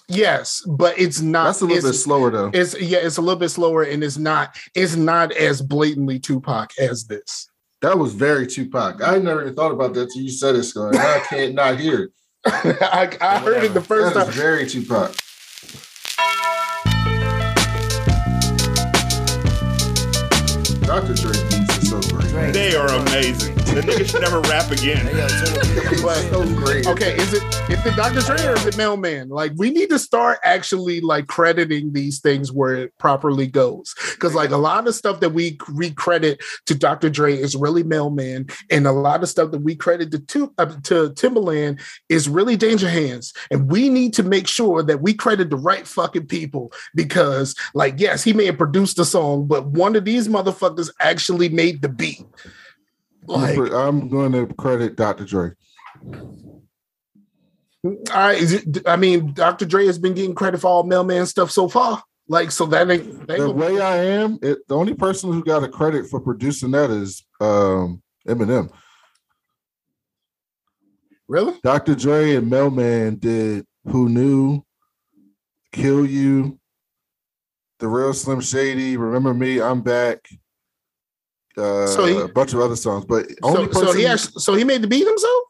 Yes, but it's not. That's a little bit slower though. It's yeah, it's a little bit slower, and it's not. It's not as blatantly Tupac as this. That was very Tupac. I never even thought about that till you said it, Scar. I can't not hear it. I, I heard it the first That time. is very Tupac. Dr. Dre beats are so great. They are amazing. The nigga should never rap again. But- Okay, is it is it Dr. Dre or is it Mel-Man? Like we need to start actually like crediting these things where it properly goes. Because like a lot of stuff that we recredit to Dr. Dre is really Mel-Man, and a lot of stuff that we credit to Tu- uh, to Timbaland is really Danja Handz. And we need to make sure that we credit the right fucking people because, like, yes, he may have produced the song, but one of these motherfuckers actually made the beat. Like, I'm going to credit Dr. Dre. Is it, I mean, Dr. Dre has been getting credit for all Mel-Man stuff so far. Like, so that ain't, that The way I am, it, the only person who got a credit for producing that is um, Eminem. really. Dr. Dre and Mel-Man did Who Knew, Kill You, The Real Slim Shady, Remember Me, I'm Back, uh, So he- a bunch of other songs. But So, only person, so he actually, so he made the beat himself.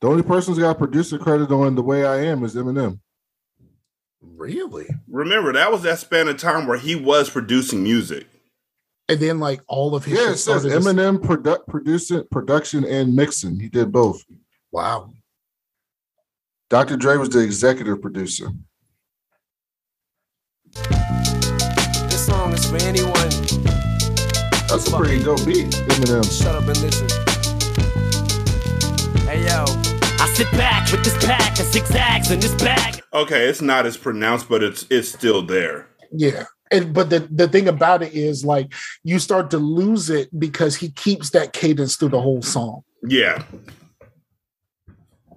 the only person who's got producer credit on The Way I Am is Eminem. Really? Remember, that was that span of time where he was producing music. and then like all of his Yeah, shit it says started to- Eminem produ- producing, production, and mixing. He did both. Wow. Dr. Dre was the executive producer. This song is for anyone. That's a pretty dope beat. Eminem. Shut up and listen. Hey yo, I sit back with this pack of zigzags in this bag. Okay, it's not as pronounced, but it's it's still there. Yeah. And but the, the thing about it is like you start to lose it because he keeps that cadence through the whole song. Yeah.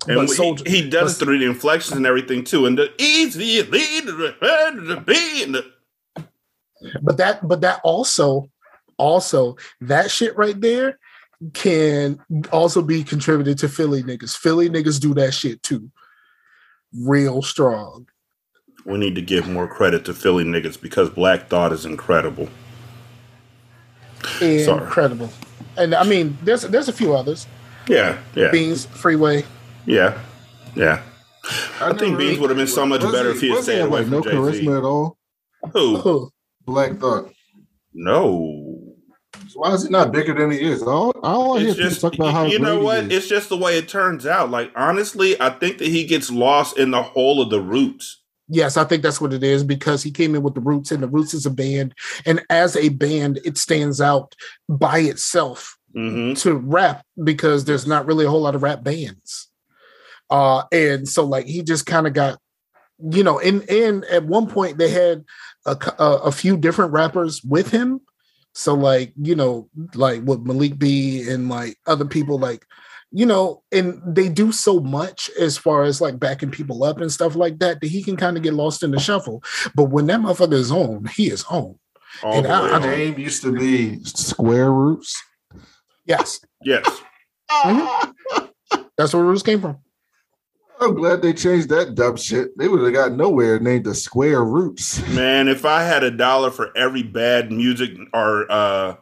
And But he- he, does but- it through the inflections and everything too. And the easy lead to the head beat. The, But that but that also also that shit right there can also be contributed to Philly niggas. Philly niggas do that shit too. Real strong. we need to give more credit to Philly niggas because Black Thought is incredible. Sorry. Incredible. And I mean there's there's a few others. Yeah, yeah, Beans, Freeway. yeah, yeah. I think Beans would have been so much Was better if he had was stayed have, away like, from no Jay Z. charisma at all. Who? Black Thought. No. Why is he not bigger than he is? All, all I hear just talk about how you know what? It's just the way it turns out. Like honestly, I think that he gets lost in the whole of the roots. Yes, I think that's what it is because he came in with the Roots, and the Roots is a band, and as a band, it stands out by itself hmm to rap because there's not really a whole lot of rap bands. Uh, and so like he just kind of got, you know, and and at one point they had a, a a few different rappers with him. So like you know, like with Malik B and like other people like. You know, and they do so much as far as like backing people up and stuff like that that he can kind of get lost in the shuffle. But when that motherfucker is on, he is on. All And the I- way I name used to be Square Roots. Yes, Yes. Mm-hmm. that's where Roots came from. I'm glad they changed that dumb shit. They would have got nowhere named the Square Roots. Man, if I had a dollar for every bad music or uh,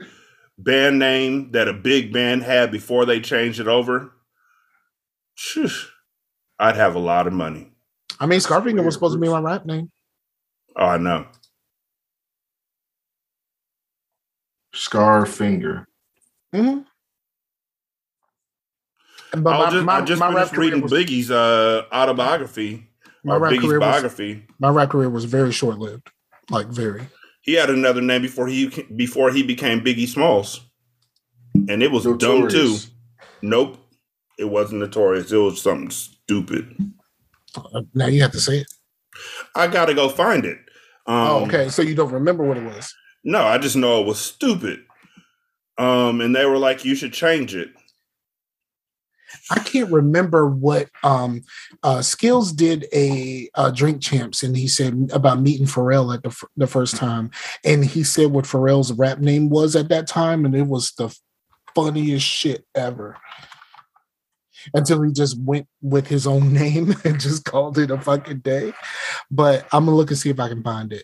band name that a big band had before they changed it over, shush, I'd have a lot of money. I mean, Scarfinger was supposed to be my rap name. Oh, I know. Scar Finger. Mm-hmm. But I my, was just, my, I just my finished reading was, Biggie's uh, autobiography my or rap Biggie's career was biography. my rap career was very short lived, like very. He had another name before he before he became Biggie Smalls, and it was dumb too. Nope, it wasn't notorious. It was something stupid. Uh, now you have to say it. I gotta go find it. Um, oh, okay. So you don't remember what it was? No, I just know it was stupid. Um, and they were like, "You should change it." I can't remember what um uh Skills did a uh, drink champs and he said about meeting Pharrell at the f- the first time and he said what Pharrell's rap name was at that time and it was the funniest shit ever. Until he just went with his own name and just called it a fucking day. But I'm gonna look and see if I can find it.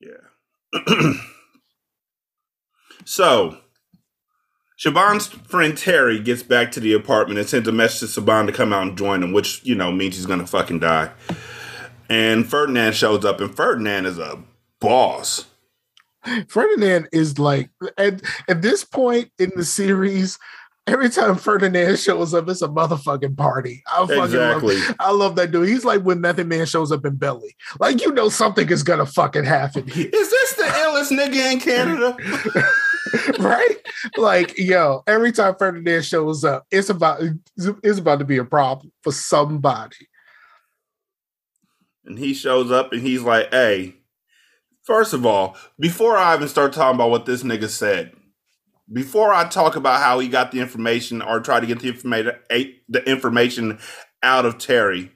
Yeah. so, Siobhan's friend Terry gets back to the apartment and sends a message to Siobhan to come out and join him, which, you know, means he's gonna fucking die. And Ferdinand shows up, and Ferdinand is a boss. Ferdinand is like at, at this point in the series, every time Ferdinand shows up, it's a motherfucking party. I fucking love I love that dude. He's like when Method Man shows up in Belly. Like you know something is gonna fucking happen here. Is this the illest nigga in Canada? right? Like, yo, every time Ferdinand shows up, it's about it's about to be a problem for somebody. And he shows up and he's like, hey, first of all, before I even start talking about what this nigga said, before I talk about how he got the information or try to get the information the information out of Terry,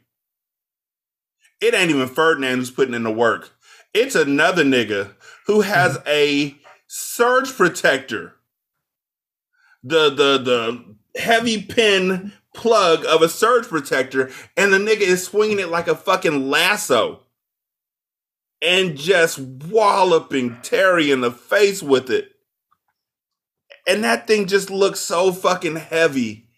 it ain't even Ferdinand who's putting in the work. It's another nigga who has mm-hmm. a surge protector. The the the heavy pin plug of a surge protector, and the nigga is swinging it like a fucking lasso and just walloping Terry in the face with it. And that thing just looks so fucking heavy.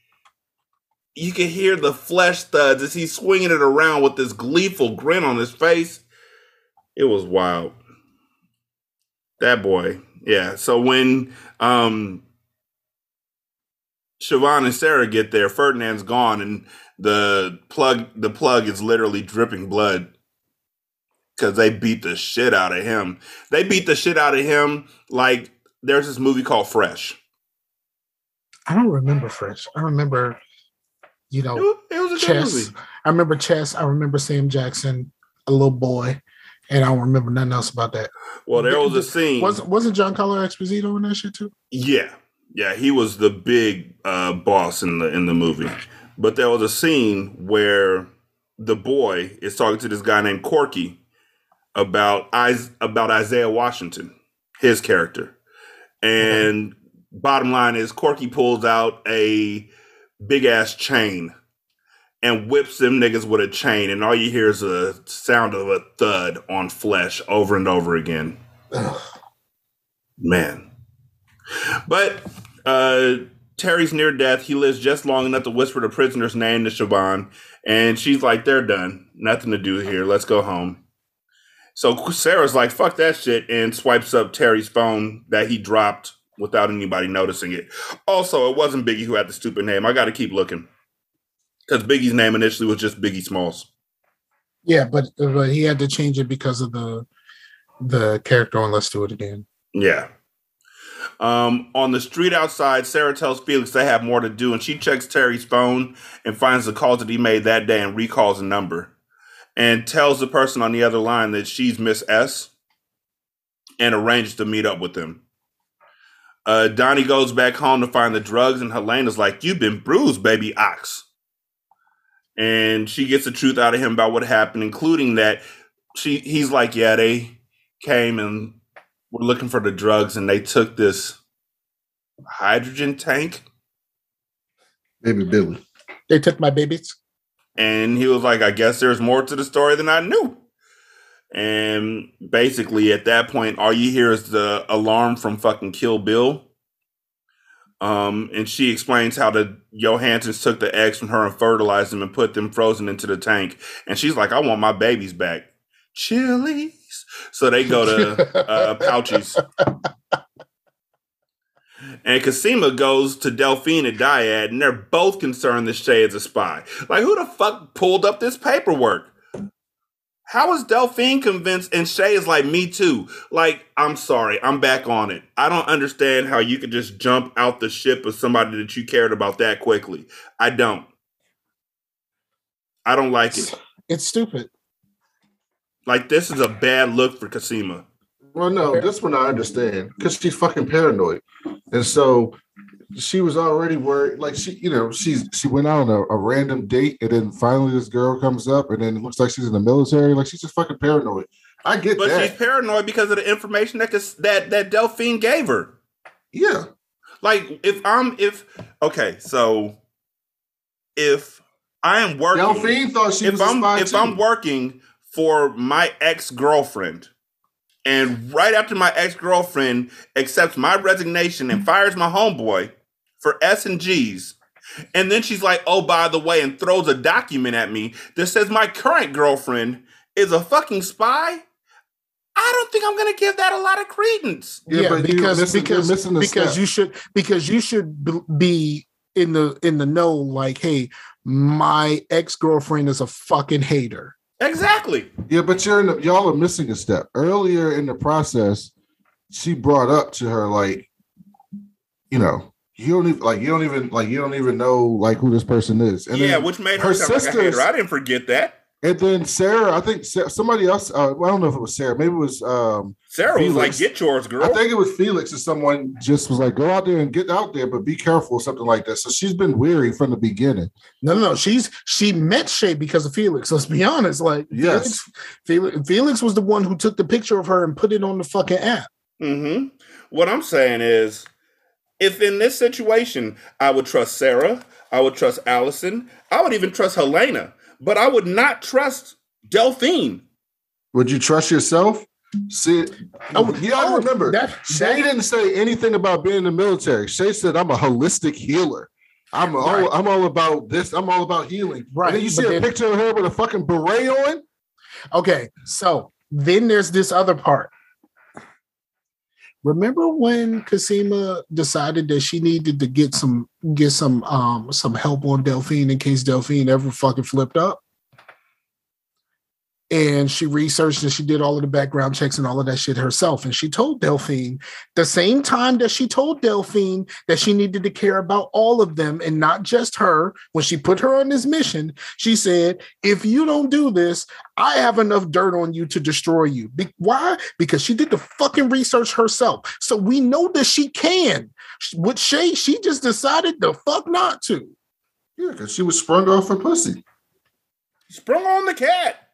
You can hear the flesh thuds as he's swinging it around with this gleeful grin on his face. It was wild. That boy. Yeah. So when um Siobhan and Sarah get there, Ferdinand's gone and the plug the plug is literally dripping blood because they beat the shit out of him. They beat the shit out of him like there's this movie called Fresh. I don't remember Fresh. I remember, you It know, was, it was a good Chess. movie. I remember Chess. I remember Sam Jackson, a little boy, and I don't remember nothing else about that. Well, there was a scene. Wasn't wasn't Giancarlo Esposito in that shit too? Yeah, yeah, he was the big uh, boss in the in the movie. But there was a scene where the boy is talking to this guy named Corky about Is- about Isaiah Washington, his character. And bottom line is Corky pulls out a big ass chain and whips them niggas with a chain, and all you hear is a sound of a thud on flesh over and over again. Man. But uh, Terry's near death. He lives just long enough to whisper the prisoner's name to Siobhan, and she's like, "They're done. Nothing to do here. Let's go home." So Sarah's like, "Fuck that shit," and swipes up Terry's phone that he dropped without anybody noticing it. Also, it wasn't Biggie who had the stupid name. I got to keep looking because Biggie's name initially was just Biggie Smalls. Yeah, but but he had to change it because of the the character on Let's Do It Again. Yeah. Um, on the street outside, Sarah tells Felix they have more to do, and she checks Terry's phone and finds the calls that he made that day and recalls a number, and tells the person on the other line that she's Miss S, and arranges to meet up with them. Uh, Donnie goes back home to find the drugs, and Helena's like, "You've been bruised, baby ox," and she gets the truth out of him about what happened, including that she he's like, "Yeah, they came and." were looking for the drugs and they took this hydrogen tank Baby Billy. They took my babies. and he was like i guess there's more to the story than i knew and basically at that point all you hear is the alarm from fucking kill bill um, and she explains how the Johanssens took the eggs from her and fertilized them and put them frozen into the tank. And she's like, I want my babies back. Chilies. So they go to uh, Pouchy's. And Cosima goes to Delphine and Dyad, and they're both concerned that Shay is a spy. Like, who the fuck pulled up this paperwork? How is Delphine convinced and Shay is like, me too? Like, I'm sorry, I'm back on it. I don't understand how you could just jump out the ship of somebody that you cared about that quickly. I don't. I don't like it. It's stupid. Like, this is a bad look for Cosima. Well, no, this one I understand because she's fucking paranoid, and so she was already worried. Like she, you know, she's she went out on a, a random date, and then finally this girl comes up, and then it looks like she's in the military. Like she's just fucking paranoid. I get But that. she's paranoid because of the information that Cas- that that Delphine gave her. yeah, Like if I'm if okay, so if I am working Delphine thought she was if a I'm if too. I'm working for my ex-girlfriend and right after my ex-girlfriend accepts my resignation and fires my homeboy for S and G's and then she's like, "Oh, by the way," and throws a document at me that says my current girlfriend is a fucking spy. I don't think I'm going to give that a lot of credence. Yeah, Yeah, but you're because missing- you're because missing the because you should because you should be in the in the know. Like, hey, my ex girlfriend is a fucking hater. Exactly. Yeah, but you're in the, y'all are missing a step. Earlier in the process, she brought up to her like, you know, you don't even like you don't even like you don't even know like who this person is. And yeah, then, which made her her sound like a sisters- hater. I didn't forget that. and then Sarah, I think somebody else. Uh, well, I don't know if it was Sarah. Maybe it was. um Sarah was like, "Get yours, girl." I think it was Felix or someone just was like, go out there and get out there, but be careful, or something like that. So she's been weary from the beginning. No, no, no. She's she met Shay because of Felix. Let's be honest. Like, Yes. Felix, Felix, Felix was the one who took the picture of her and put it on the fucking app. hmm What I'm saying is, if in this situation, I would trust Sarah, I would trust Allison, I would even trust Helena, but I would not trust Delphine. Would you trust yourself? See, I, you gotta remember, that- Shay didn't say anything about being in the military. Shay said, "I'm a holistic healer. I'm all, Right. I'm all about this. I'm all about healing." Right, And then you see but a then- picture of her with a fucking beret on. Okay, so Then there's this other part. Remember when Cosima decided that she needed to get some get some um some help on Delphine in case Delphine ever fucking flipped up? And she researched and she did all of the background checks and all of that shit herself. And she told Delphine the same time that she told Delphine that she needed to care about all of them and not just her. When she put her on this mission, she said, "If you don't do this, I have enough dirt on you to destroy you." Be- why? Because she did the fucking research herself. So we know that she can. With Shay, she just decided the fuck not to. Yeah, because she was sprung off her pussy. Sprung on the cat.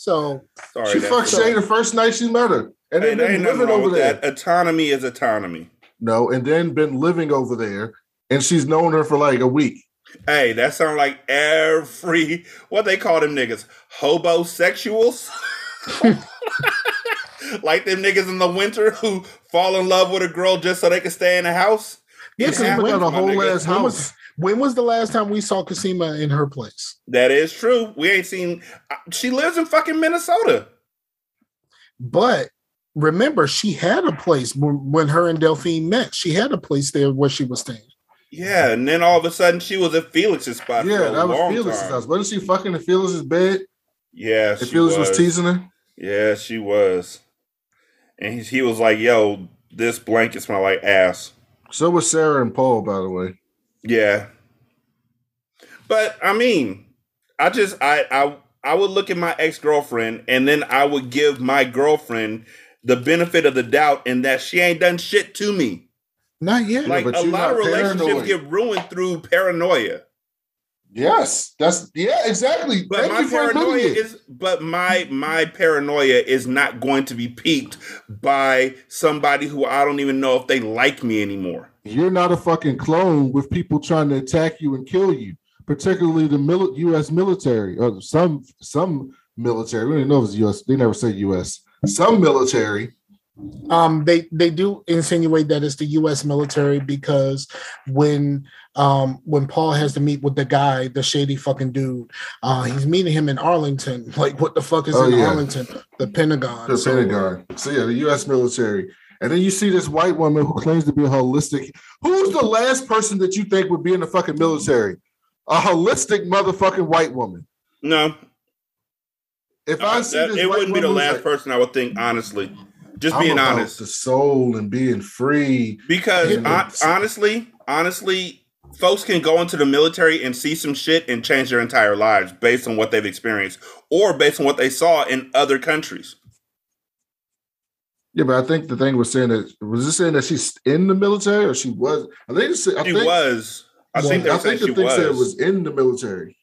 So Sorry, she fucked Shay the first night she met her, and then been living over there. that. Autonomy is autonomy. No, and then been living over there, and she's known her for like a week. Hey, that sounds like every what they call them niggas hobosexuals. like them niggas in the winter who fall in love with a girl just so they can stay in the house. Yeah, happens, got a whole ass house. When was the last time we saw Cosima in her place? That is true. We ain't seen. uh, She lives in fucking Minnesota. But remember, she had a place when, when her and Delphine met. She had a place there where she was staying. Yeah, and then all of a sudden she was at Felix's spot. Yeah, that was Felix's time. house. Wasn't she fucking in Felix's bed? Yeah, And Felix was. was teasing her. Yeah, she was. And he, he was like, "Yo, this blanket smell like ass." So was Sarah and Paul, by the way. Yeah. But I mean, I just I I I would look at my ex-girlfriend and then I would give my girlfriend the benefit of the doubt and that she ain't done shit to me. Not yet. Like but a lot of relationships paranoid. get ruined through paranoia. Yes, that's yeah, exactly. But Thank my you for admitting paranoia it. is but my my paranoia is not going to be piqued by somebody who I don't even know if they like me anymore. You're not a fucking clone with people trying to attack you and kill you, particularly the mil- U.S. military or some some military. We don't know if it's U.S. They never say U.S. Some military. Um, they they do insinuate that it's the U.S. military because when um when Paul has to meet with the guy, the shady fucking dude, uh, he's meeting him in Arlington. Like, what the fuck is Oh, in yeah. Arlington? The Pentagon. The So, Pentagon. So yeah, the U.S. military. And then you see this white woman who claims to be a holistic. Who's the last person that you think would be in the fucking military? A holistic motherfucking white woman. No, If Uh, I see that- this it white wouldn't be the last like, person I would think, honestly. Just I'm being about honest. the soul and being free. Because And hon- honestly, honestly, folks can go into the military and see some shit and change their entire lives based on what they've experienced or based on what they saw in other countries. Yeah, but I think the thing was saying that was it saying that she's in the military or she was? I think it's, I She think, was. I Well, think they I were saying think she the thing was. said it was in the military.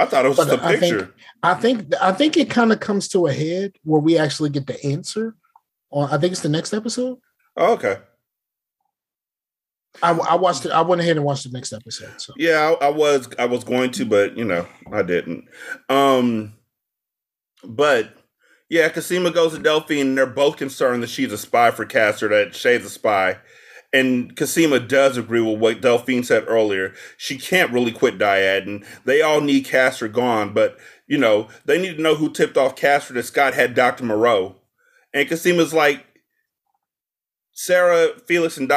I thought it was But just a I think- picture. I think I think it kind of comes to a head where we actually get the answer. On I think it's the next episode. Oh, okay. I, I watched it. I went ahead and watched the next episode. So Yeah, I, I was I was going to, but you know, I didn't. Um but yeah, Cosima goes to Delphine and they're both concerned that she's a spy for Castor, that Shay's a spy. And Cosima does agree with what Delphine said earlier. She can't really quit Dyad, and they all need Castor gone, but you know, they need to know who tipped off Castor that Scott had Dr. Moreau. And Cosima's like, Sarah, Felix, and e-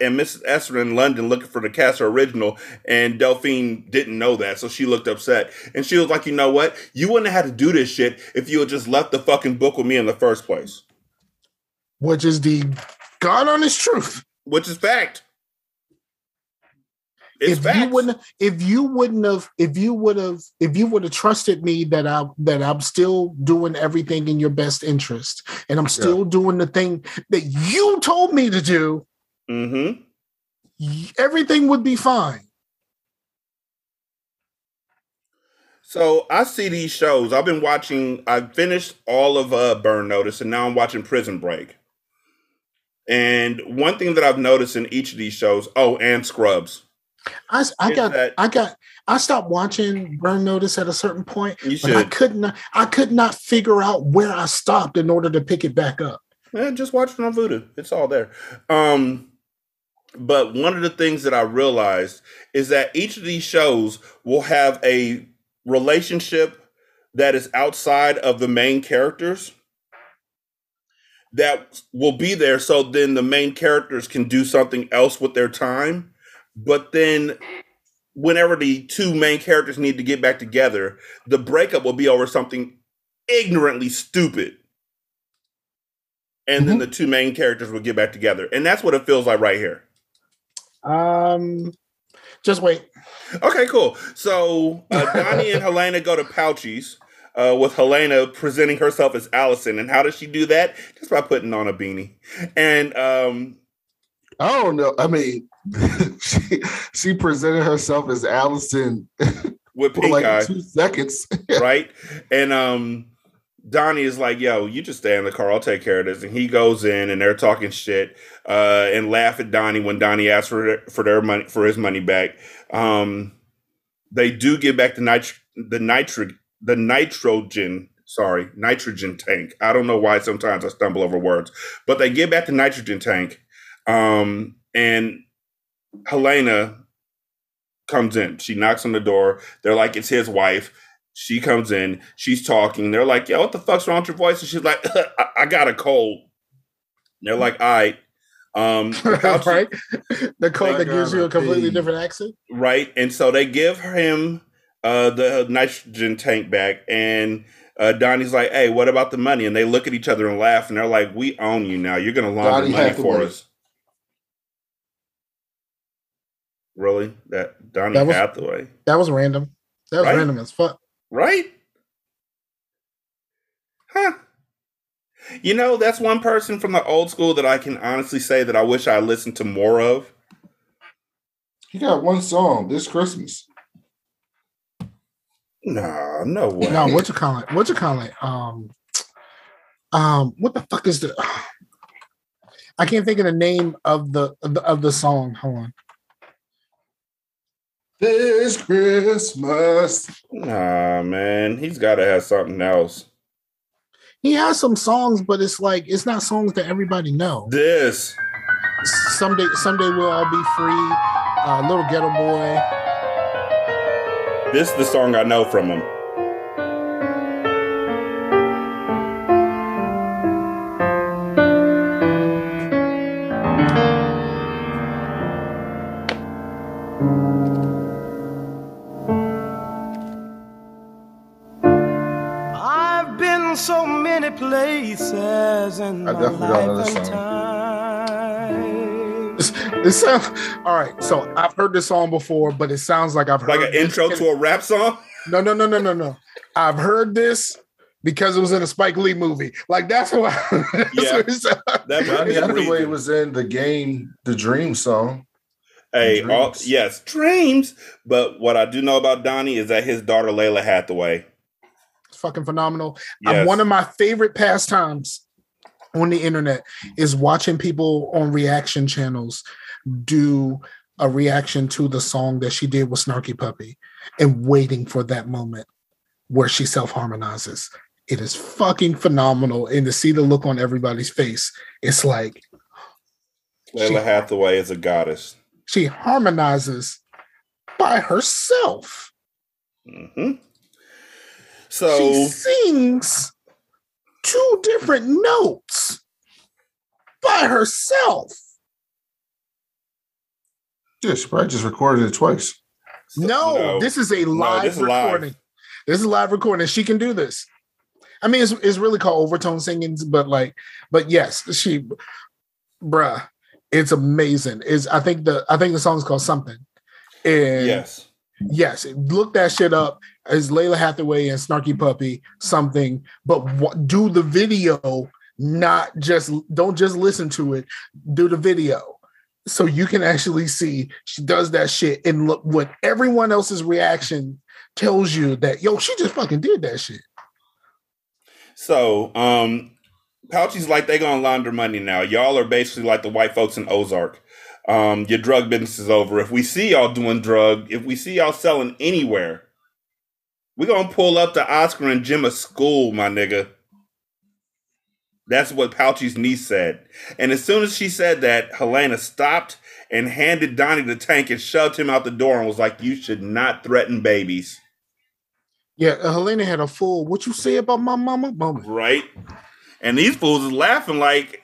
and Mrs. Esther in London looking for the Castor original, and Delphine didn't know that, so she looked upset. And she was like, "You know what? You wouldn't have had to do this shit if you had just left the fucking book with me in the first place." which is the God honest truth. Which is fact. It's if fact. you wouldn't if you wouldn't have if you would have if you would have trusted me that I that I'm still doing everything in your best interest and I'm still doing the thing that you told me to do, mm-hmm. everything would be fine. So I see these shows. I've been watching. I finished all of uh, Burn Notice, and now I'm watching Prison Break. And one thing that I've noticed in each of these shows, oh, and Scrubs. I, I got that- I got I stopped watching Burn Notice at a certain point, You but I could not I could not figure out where I stopped in order to pick it back up. Yeah, just watch it on Vudu. It's all there. Um, but one of the things that I realized is that each of these shows will have a relationship that is outside of the main characters that will be there so then the main characters can do something else with their time but then whenever the two main characters need to get back together the breakup will be over something ignorantly stupid and then the two main characters will get back together and that's what it feels like right here Um, just wait. Okay, cool. So uh, Donnie and Helena go to Pouchy's, uh, with Helena presenting herself as Allison. And how does she do that? Just by putting on a beanie. And um, I don't know. I mean, she she presented herself as Allison with for like eye, two seconds. right? And um, Donnie is like, "Yo, you just stay in the car. I'll take care of this." And he goes in, and they're talking shit uh, and laugh at Donnie when Donnie asks for their, for their money for his money back. Um, they do get back the nit the nitric the nitrogen sorry nitrogen tank. I don't know why sometimes I stumble over words, but they get back the nitrogen tank, um, and Helena comes in. She knocks on the door. They're like, "It's his wife." She comes in. She's talking. They're like, "Yo, what the fuck's wrong with your voice?" And she's like, "I, I got a cold." And they're like, "All right." Um, Pouchy- right? The cold that gives you a completely pee. different accent. right? And so they give him uh, the nitrogen tank back, and uh, Donnie's like, "Hey, what about the money?" And they look at each other and laugh, and they're like, "We own you now. You're gonna launder Donnie money for Hathaway. us." Really? That Donny That was- Hathaway, That was random. That was Right? random as fuck. right? Huh. You know, that's one person from the old school that I can honestly say that I wish I listened to more of. He got one song this Christmas. Nah, no way. No, what you call it? What you call it? Um, um, what the fuck is the? I can't think of the name of the of the, of the song. Hold on. This Christmas. Nah, man, he's got to have something else. He has some songs, but it's like it's not songs that everybody know. This. Someday, someday we'll all be free. Uh, little ghetto boy. This is the song I know from him. I my definitely don't know this song. time. It sounds all right. So I've heard this song before, but it sounds like I've heard Like an this intro to a rap song? No, no, no, no, no, no. I've heard this because it was in a Spike Lee movie. Like that's what. that's Yeah. what it sounds- That might Donny the Hathaway reason. was in the game, the Dream song. Hey, all, yes, dreams. But what I do know about Donny is that his daughter Lalah Hathaway. It's fucking phenomenal. Yes. Um, one of my favorite pastimes on the internet is watching people on reaction channels do a reaction to the song that she did with Snarky Puppy and waiting for that moment where she self harmonizes. It is fucking phenomenal. And to see the look on everybody's face, it's like Lalah Hathaway is a goddess. she harmonizes by herself. hmm she sings two different notes by herself. Yeah, she probably just recorded it twice. No, no. this is a live this is live. recording. This is live recording. She can do this. I mean, it's, it's really called overtone singing, but like, but yes, she, bruh, it's amazing. Is I think the I think the song's called something. And yes, yes, look that shit up. Is Lalah Hathaway and Snarky Puppy something? But do the video, not just don't just listen to it. Do the video so you can actually see she does that shit and look what everyone else's reaction tells you that yo she just fucking did that shit. So, um, Pouchy's like they gonna launder money now. Y'all are basically like the white folks in Ozark. Um, your drug business is over. If we see y'all doing drug, if we see y'all selling anywhere, we gonna pull up to Oscar and Gemma school, my nigga. That's what Pouchy's niece said. And as soon as she said that, Helena stopped and handed Donnie the tank and shoved him out the door and was like, "You should not threaten babies." Yeah, uh, Helena had a full "What you say about my mama?" moment. right? And these fools is laughing like,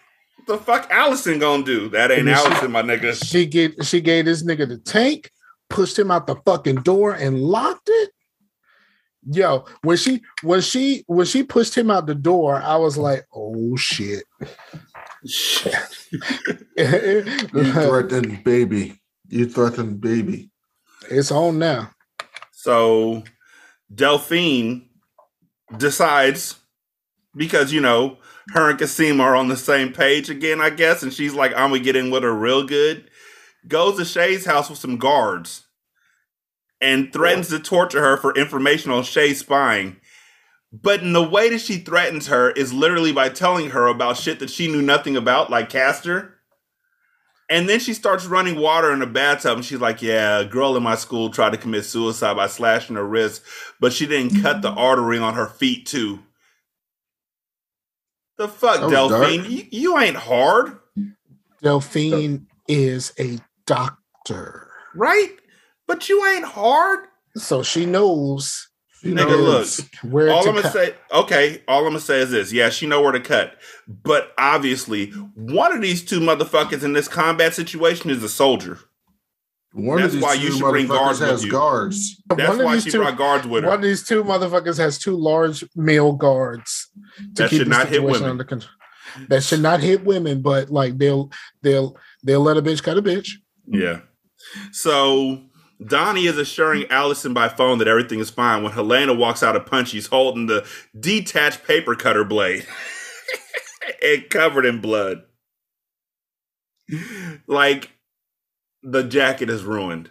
"The fuck, Allison gonna do? That ain't And she- Allison, my nigga." She get she gave this nigga the tank, pushed him out the fucking door, and locked it. Yo, when she when she when she pushed him out the door, I was like, "Oh shit. shit!" You threatened baby. You threatened baby. it's on now. So Delphine decides because you know her and Cosima are on the same page again, I guess, and she's like, "I'm gonna get in with her real good." Goes to Shay's house with some guards and threatens to torture her for information on Shay spying. But in the way that she threatens her is literally by telling her about shit that she knew nothing about, like Castor. And then she starts running water in a bathtub, and she's like, "Yeah, a girl in my school tried to commit suicide by slashing her wrist, but she didn't cut the mm-hmm. artery on her feet too." The fuck, Delphine? You, you ain't hard, Delphine is a doctor, right? But you ain't hard, so she knows She nigga. knows. Look, where all to I'm gonna cut. say, okay, all I'm gonna say is this: yeah, she know where to cut, but obviously, one of these two motherfuckers in this combat situation is a soldier. One That's of these why two you should bring motherfuckers guards with you. guards. That's One of why these she two- brought guards with her. One of these two motherfuckers has two large male guards to That keep should the not hit situation women. under control. That should not hit women, but like they'll they'll they'll let a bitch cut a bitch. Yeah. So Donnie is assuring Allison by phone that everything is fine. When Helena walks out of punch, he's holding the detached paper cutter blade and covered in blood. Like the jacket is ruined.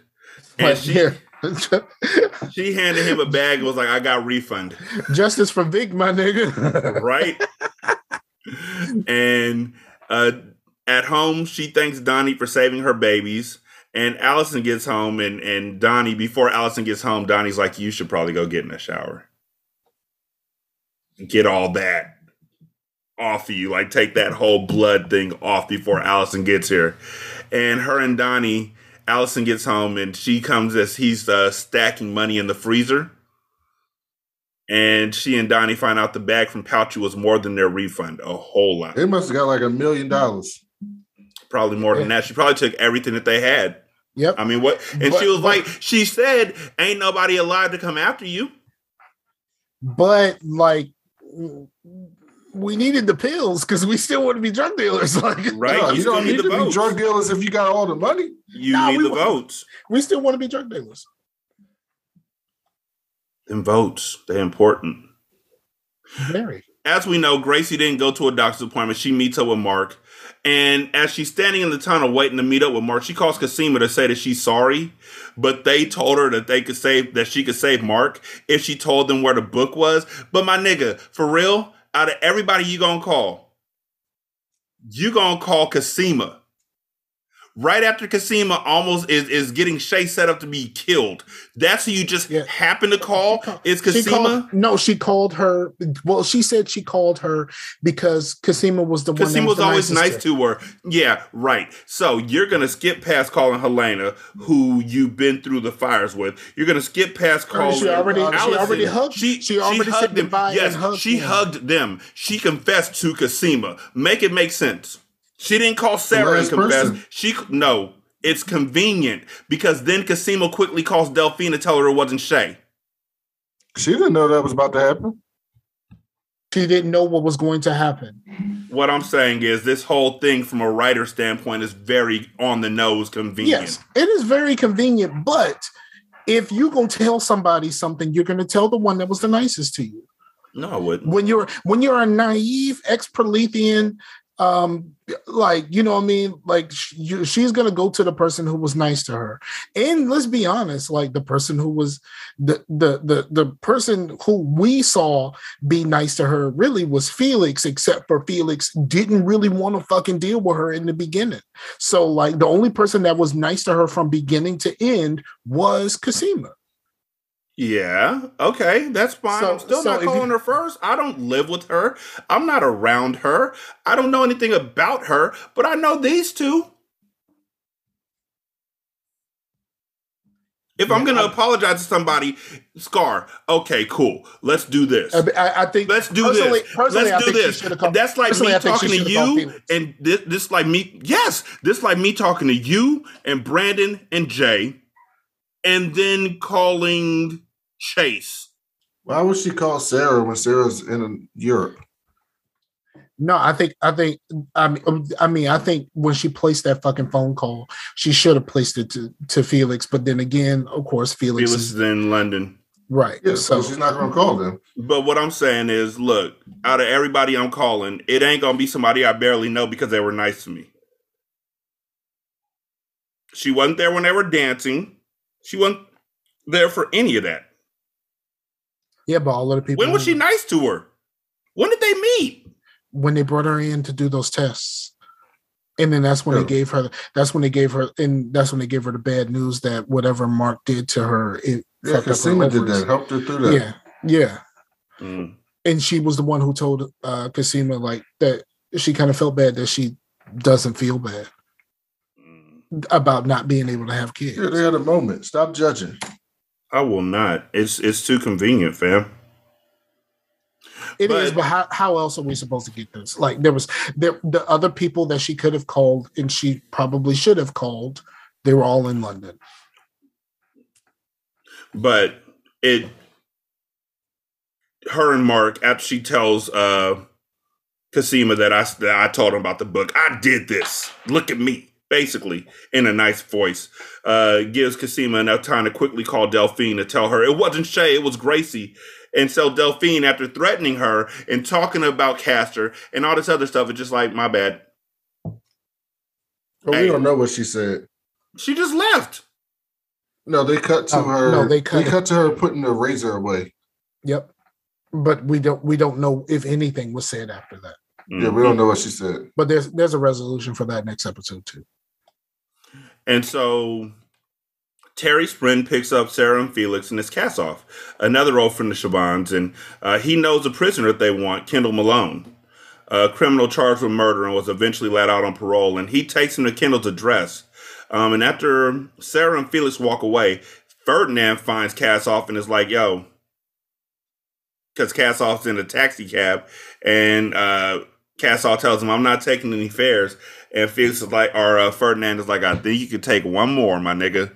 And But she, she handed him a bag and was like, I got refund. Justice for Vic, my nigga. right? and uh, at home, she thanks Donnie for saving her babies. And Allison gets home, and and Donnie, before Allison gets home, Donnie's like, "You should probably go get in the shower, get all that off of you, like take that whole blood thing off before Allison gets here." And her and Donnie, Allison gets home, and she comes as he's uh, stacking money in the freezer and she and Donnie find out the bag from Pouchy was more than their refund, a whole lot, They must have got like a million dollars. probably more than that. She probably took everything that they had. Yep. I mean, what? And But- she was but- like, she said, "Ain't nobody alive to come after you." But like we needed the pills because we still want to be drug dealers. Like Right? No, you you still don't need need the to be drug dealers if you got all the money. You Nah, need we the wa- votes. we still want to be drug dealers. Them votes, they're important. Very. As we know, Gracie didn't go to a doctor's appointment. She meets up with Mark. And as she's standing in the tunnel waiting to meet up with Mark, she calls Cosima to say that she's sorry, but they told her that they could save that she could save Mark if she told them where the book was. But my nigga, for real, out of everybody you gonna call, you gonna call Cosima. Right after Cosima almost is, is getting Shay set up to be killed. That's who you just Yeah. happen to call is She Cosima. called, no, she called her. Well, she said she called her because Cosima was the one. Because that was always nice to her. Yeah, right. So you're gonna skip past calling Helena, who you've been through the fires with. You're gonna skip past calling. she already- she already hugged- She, she already said them. goodbye Yes, hugged she him. hugged them. She confessed to Cosima. Make it make sense. She didn't call Sarah and confess. person. She no. It's convenient because then Cosima quickly calls Delphine to tell her it wasn't Shay. She didn't know that was about to happen. She didn't know what was going to happen. What I'm saying is this whole thing from a writer standpoint is very on the nose convenient. Yes, it is very convenient, but if you're gonna tell somebody something, you're gonna tell the one that was the nicest to you. No, I wouldn't. When you're when you're a naive ex-Prolethean, um, like you know what I mean, like you, she's gonna go to the person who was nice to her. And let's be honest, like the person who was the the the the person who we saw be nice to her really was Felix, except for Felix didn't really want to fucking deal with her in the beginning. So like the only person that was nice to her from beginning to end was Cosima. Yeah. Okay. That's fine. So- I'm still so not if you- calling her first. I don't live with her. I'm not around her. I don't know anything about her, but I know these two. If I'm gonna apologize to somebody, Scar, okay, cool. Let's do this. I, I- think Let's do personally, this. Personally, Let's do this. called- That's like me I think she talking to you, and this, this like me. Yes, this like me talking to you and Brandon and Jay, and then calling Chase. Why would she call Sarah when Sarah's in Europe? No, I think I think I mean um, I mean I think when she placed that fucking phone call, she should have placed it to to Felix. But then again, of course, Felix, Felix is is in London. right. Yeah, so so she's not gonna call them. But what I'm saying is, look, out of everybody I'm calling, it ain't gonna be somebody I barely know because they were nice to me. She wasn't there when they were dancing. She wasn't there for any of that. Yeah, but all of the people When was she nice to her? When did they meet? when they brought her in to do those tests. And then that's when Yeah. they gave her that's when they gave her and that's when they gave her the bad news that whatever Mark did to her, it Yeah, fucked up her Cosima did that. Helped her through that. Yeah, yeah. Mm. And she was the one who told uh Cosima like that she kind of felt bad that she doesn't feel bad Mm. about not being able to have kids. Yeah, they had a moment. Stop judging. I will not. It's it's too convenient, fam. It is, But- but how, how else are we supposed to get this? Like there was there the other people that she could have called and she probably should have called. They were all in London. But it her and Mark after she tells uh Cosima that I that I told him about the book. I did this. Look at me. Basically, in a nice voice, uh, gives Cosima enough time to quickly call Delphine to tell her it wasn't Shay, it was Gracie. And so Delphine, after threatening her and talking about Castor and all this other stuff, is just like, my bad. But Hey. we don't know what she said. She just left. No, they cut to Oh, her. no, they cut, they cut cut, to her putting the razor away. Yep. But we don't we don't know if anything was said after that. Yeah, we don't know what she said. But there's there's a resolution for that next episode too. And so Terry Sprint picks up Sarah and Felix and it's Kassoff, another old friend of Siobhan's, and uh, he knows the prisoner that they want, Kendall Malone, a criminal charged with murder and was eventually let out on parole. And he takes him to Kendall's address. Um, and after Sarah and Felix walk away, Ferdinand finds Kassoff and is like, yo, because Kassoff's in a taxi cab, and uh, Kassoff tells him, I'm not taking any fares. And Felix is like, or uh, Ferdinand is like, I think you could take one more, my nigga.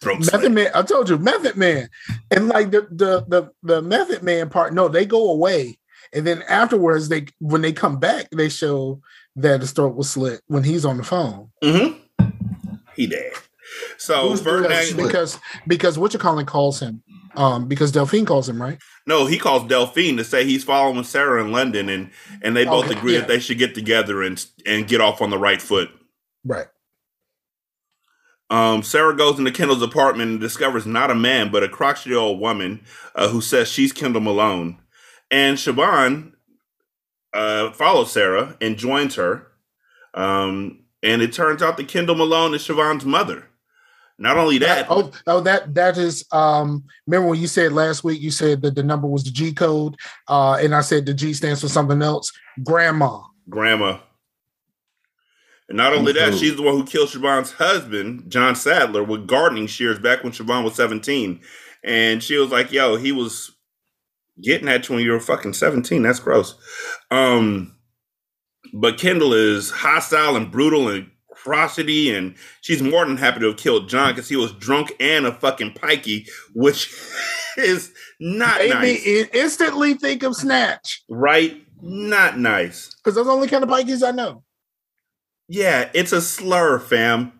Throat Method slit. Man, I told you, Method Man. And like the the the the Method Man part, no, they go away. And then afterwards, they when they come back, they show that his throat was slit when he's on the phone. Mm-hmm. He dead. So Who's Ferdinand, slit? Because because what you calling calls him. Um, because Delphine calls him, right? no, he calls Delphine to say he's following Sarah in London, and and they both Okay, agree yeah. that they should get together and and get off on the right foot. Right. Um, Sarah goes into Kendall's apartment and discovers not a man, but a crotchety old woman uh, who says she's Kendall Malone. And Siobhan uh, follows Sarah and joins her. Um, and it turns out that Kendall Malone is Siobhan's mother. Not only that, Oh, oh, that that is. Um, remember when you said last week? You said that the number was the G code, uh, and I said the G stands for something else. Grandma. grandma. And not only that, she's the one who killed Siobhan's husband, John Sadler, with gardening shears back when Siobhan was 17. And she was like, yo, he was getting at you when you were fucking 17. That's gross. Um, but Kendall is hostile and brutal and crotchety, and she's more than happy to have killed John because he was drunk and a fucking pikey, which is not Made nice. in- instantly think of Snatch right? Not nice. because those are the only kind of pikeys I know. Yeah, it's a slur, fam.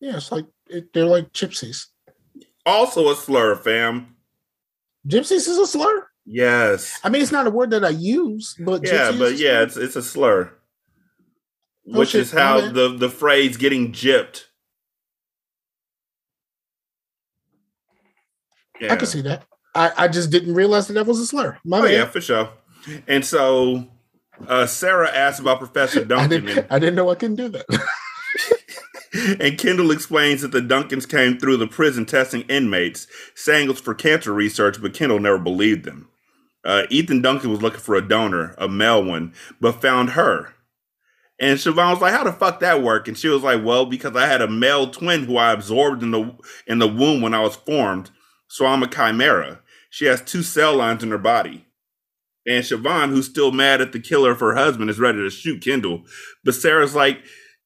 Yeah, it's like it, they're like gypsies. Also a slur, fam. Gypsies is a slur. Yes. I mean, it's not a word that I use, but Yeah, but yeah, it's it's a slur. Oh, Which shit, is how the, the phrase getting gypped. Yeah. I can see that. I, I just didn't realize that that was a slur. My Oh bad. yeah, for sure. And so uh, Sarah asked about Professor I Duncan, didn't. I didn't know I couldn't do that. and, and Kendall explains that the Duncans came through the prison testing inmates, saying it was for cancer research, but Kendall never believed them. Uh, Ethan Duncan was looking for a donor, a male one, but found her. And Siobhan was like, "How the fuck that work?" And she was like, "Well, because I had a male twin who I absorbed in the in the womb when I was formed, so I'm a chimera. She has two cell lines in her body." And Siobhan, who's still mad at the killer of her husband, is ready to shoot Kendall. But Sarah's like,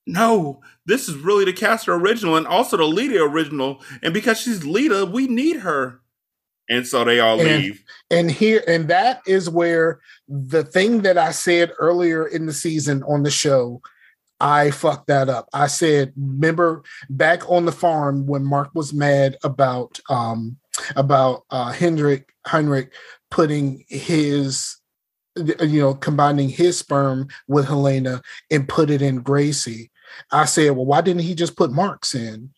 "No, this is really the Castor original and also the Leda original. And because she's Leda, we need her." And so they all And- leave. And here and that is where the thing that I said earlier in the season on the show, I fucked that up. I said, remember back on the farm when Mark was mad about um about uh Hendrik Heinrich putting his you know combining his sperm with Helena and put it in Gracie. I said, well, why didn't he just put Mark's in?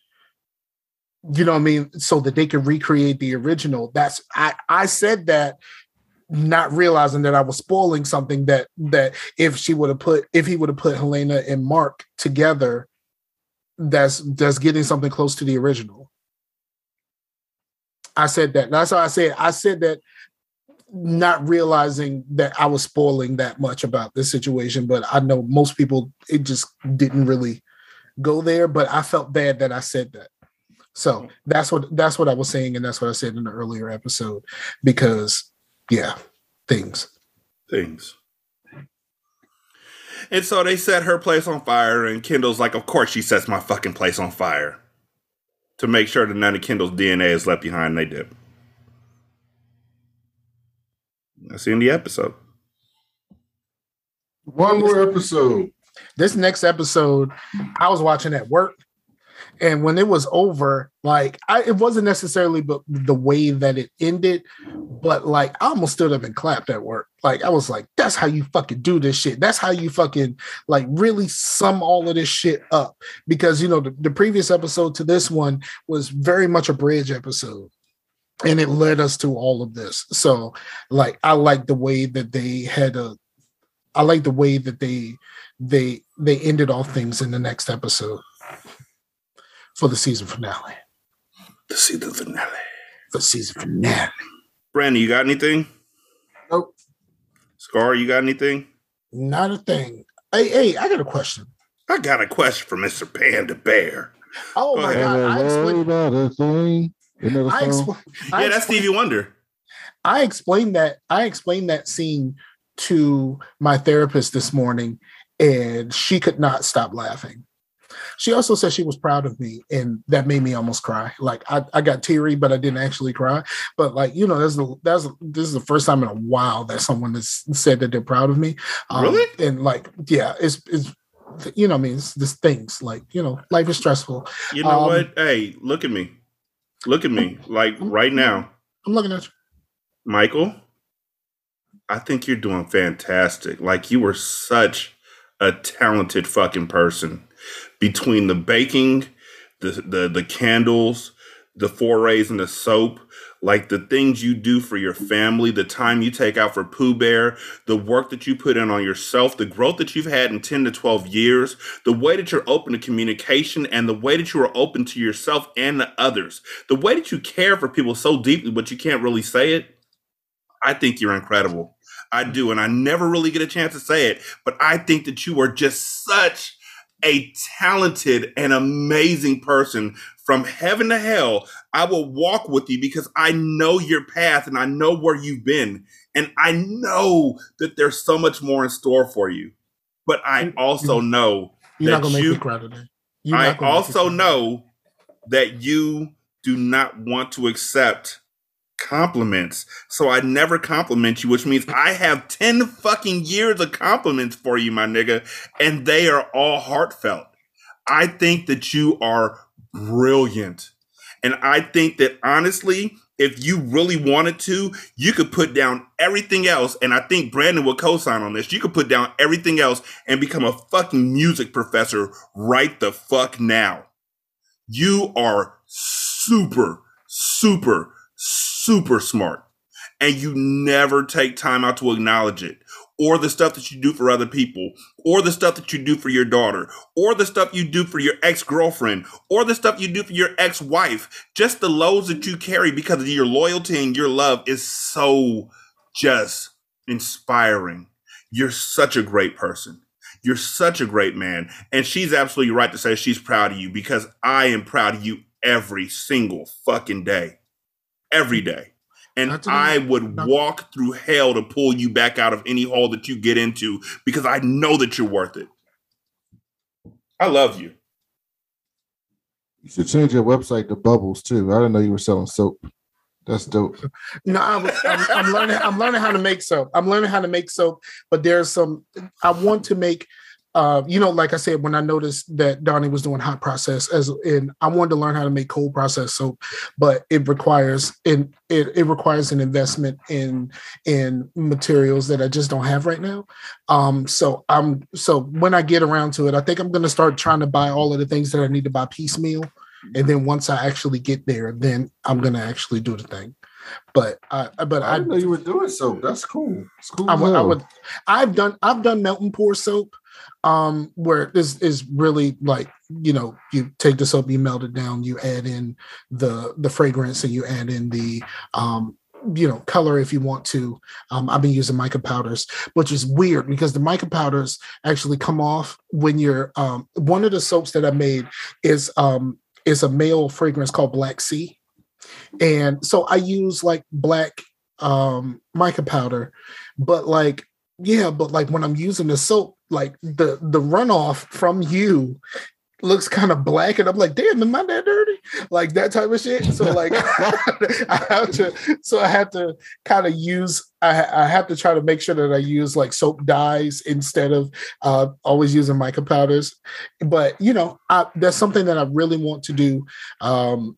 You know what I mean, so that they can recreate the original. That's I I said that not realizing that I was spoiling something that that if she would have put if he would have put Helena and Mark together, that's that's getting something close to the original. I said that. That's how I said. I said that not realizing that I was spoiling that much about this situation, but I know most people it just didn't really go there. But I felt bad that I said that. So mm-hmm. that's what that's what I was saying, and that's what I said in the earlier episode. Because yeah, things. things. And so they set her place on fire, and Kendall's like, Of course, she sets my fucking place on fire. To make sure that none of Kendall's DNA is left behind, and they did. That's the end of the episode. One more episode. This next episode, I was watching at work, and when it was over, like I, it wasn't necessarily but the way that it ended, but like I almost stood up and clapped at work. Like I was like, "That's how you fucking do this shit. That's how you fucking like really sum all of this shit up." Because you know the, the previous episode to this one was very much a bridge episode. And it led us to all of this. So, like, I like the way that they had a I like the way that they they they ended all things in the next episode for the season finale. The season the finale. The season finale. Brandon, you got anything? Nope. Scar, you got anything? Not a thing. Hey, hey, I got a question. I got a question for Mr. Panda Bear. Oh Go my ahead. god! I explained. about a thing. Another I, song. expl- I, yeah, that's Stevie Wonder. I explained that. I explained that scene to my therapist this morning, and she could not stop laughing. She also said she was proud of me, and that made me almost cry. Like I, I got teary, but I didn't actually cry. But like you know, that's the that's this is the first time in a while that someone has said that they're proud of me. Um, Really? And like, yeah, it's it's you know, I mean, it's this things like you know, life is stressful. You know Um, what? Hey, look at me. Look at me. Like right now. I'm looking at you. Michael, I think you're doing fantastic. Like you were such a talented fucking person. Between the baking, the the the candles, the forays and the soap, like the things you do for your family, the time you take out for Pooh Bear, the work that you put in on yourself, the growth that you've had in 10 to 12 years, the way that you're open to communication, and the way that you are open to yourself and the others, the way that you care for people so deeply, but you can't really say it. I think you're incredible. I do. And I never really get a chance to say it, but I think that you are just such a talented and amazing person from heaven to hell. I will walk with you because I know your path and I know where you've been. And I know that there's so much more in store for you. But I also know You're not That gonna make you- me cry today. You're I not gonna make also know that you do not want to accept compliments. So I never compliment you, which means I have 10 fucking years of compliments for you, my nigga, and they are all heartfelt. I think that you are brilliant. And I think that honestly, if you really wanted to, you could put down everything else. And I think Brandon will co sign on this. You could put down everything else and become a fucking music professor right the fuck now. You are super, super, super smart. And you never take time out to acknowledge it. Or the stuff that you do for other people, or the stuff that you do for your daughter, or the stuff you do for your ex girlfriend, or the stuff you do for your ex wife. Just the loads that you carry because of your loyalty and your love is so just inspiring. You're such a great person. You're such a great man. And she's absolutely right to say she's proud of you because I am proud of you every single fucking day. Every day. And Not to me. I would walk through hell to pull you back out of any hole that you get into because I know that you're worth it. I love you. You should change your website to Bubbles too. I didn't know you were selling soap. That's dope. No, I was, I'm, I'm learning. I'm learning how to make soap. I'm learning how to make soap, but there's some. I want to make. Uh, you know, like I said, when I noticed that Donnie was doing hot process, as in, I wanted to learn how to make cold process soap, but it requires it, it it requires an investment in in materials that I just don't have right now. Um, so I'm so when I get around to it, I think I'm going to start trying to buy all of the things that I need to buy piecemeal, and then once I actually get there, then I'm going to actually do the thing. But I, but I I, know you were doing soap. That's cool. It's cool. I, I would, I have done, I've done melt and pour soap, um, where this is really like, you know, you take the soap, you melt it down, you add in the the fragrance, and you add in the, um, you know, color if you want to. Um, I've been using mica powders, which is weird because the mica powders actually come off when you're. Um, one of the soaps that I made is um is a male fragrance called Black Sea, and so I use like black um mica powder but like yeah but like when i'm using the soap like the the runoff from you looks kind of black and i'm like damn am i that dirty? Like that type of shit. So like i have to so i have to kind of use I, I have to try to make sure that i use like soap dyes instead of uh always using mica powders. But you know I, that's something that i really want to do. Um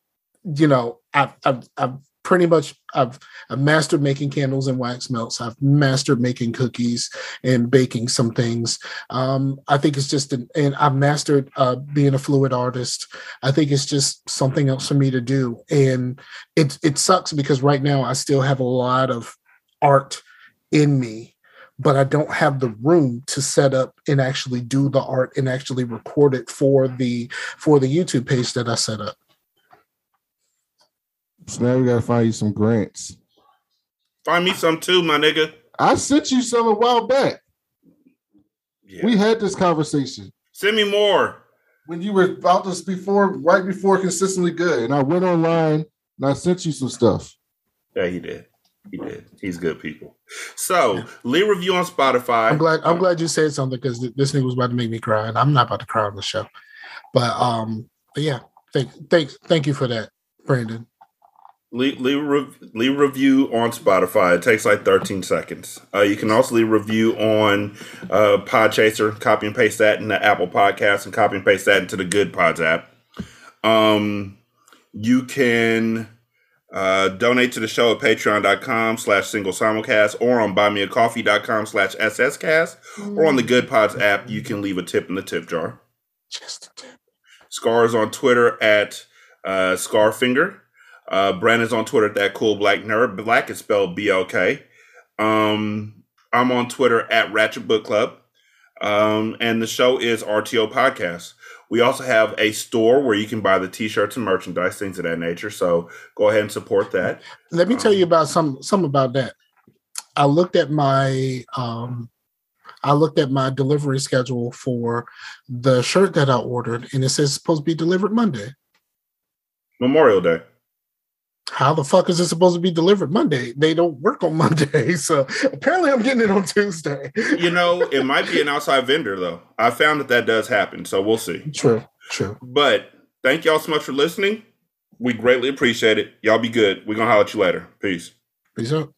you know i've i've, I've pretty much I've, I've mastered making candles and wax melts. I've mastered making cookies and baking some things. Um, I think it's just an, and I've mastered uh, being a fluid artist. I think it's just something else for me to do. And it it sucks because right now I still have a lot of art in me, but I don't have the room to set up and actually do the art and actually record it for the for the YouTube page that I set up. So now we gotta find you some grants. Find me some too, my nigga. I sent you some a while back. Yeah. We had this conversation Send me more. when you were about this before, right before consistently good, and I went online and I sent you some stuff. Yeah, he did. He did. He's good people. So leave review on Spotify. I'm glad. I'm glad you said something because this nigga was about to make me cry, and I'm not about to cry on the show. But um, but yeah, thank thank thank you for that, Brandon. Leave, leave, a leave review on Spotify. It takes like 13 seconds. Uh, you can also leave a review on uh, Podchaser. Copy and paste that into Apple Podcasts and copy and paste that into the Good Pods app. Um, you can uh, donate to the show at patreon.com slash single simulcast or on buymeacoffee.com slash sscast or on the Good Pods app. You can leave a tip in the tip jar. Just a tip. Scar is on Twitter at uh, Scarfinger. Uh, Brandon's on Twitter at that cool black nerd. Black is spelled B L K. Um, I'm on Twitter at Ratchet Book Club. Um, and the show is RTO Podcast. We also have a store where you can buy the t-shirts and merchandise, things of that nature. So go ahead and support that. Let me tell you about some some about that. I looked at my um, I looked at my delivery schedule for the shirt that I ordered, and it says it's supposed to be delivered Monday. Memorial Day. How the fuck is it supposed to be delivered Monday? They don't work on Monday, so apparently I'm getting it on Tuesday. You know, it might be an outside vendor though. I found that that does happen, so we'll see. True, true. But thank y'all so much for listening. We greatly appreciate it. Y'all be good. We're gonna holler at you later. Peace. Peace out.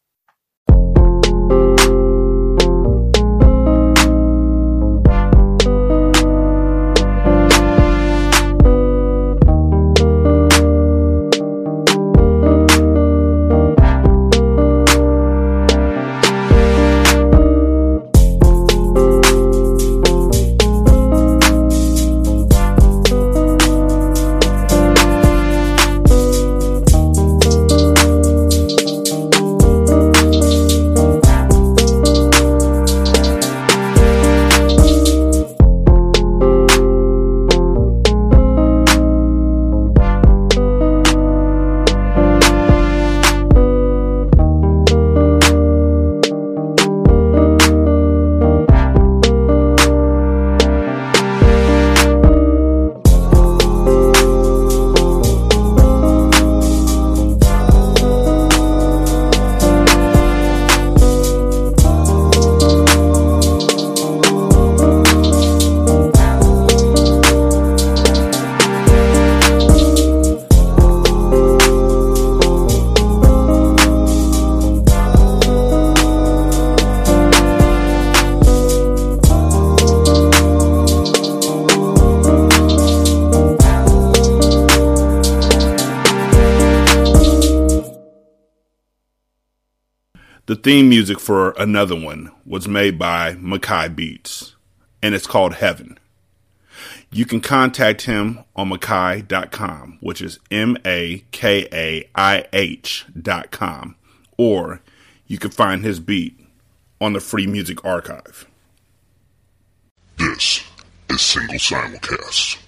Theme music for another one was made by Makai Beats, and it's called Heaven. You can contact him on Makai.com, which is M A K A I H.com, or you can find his beat on the Free Music Archive. This is Single Simulcast.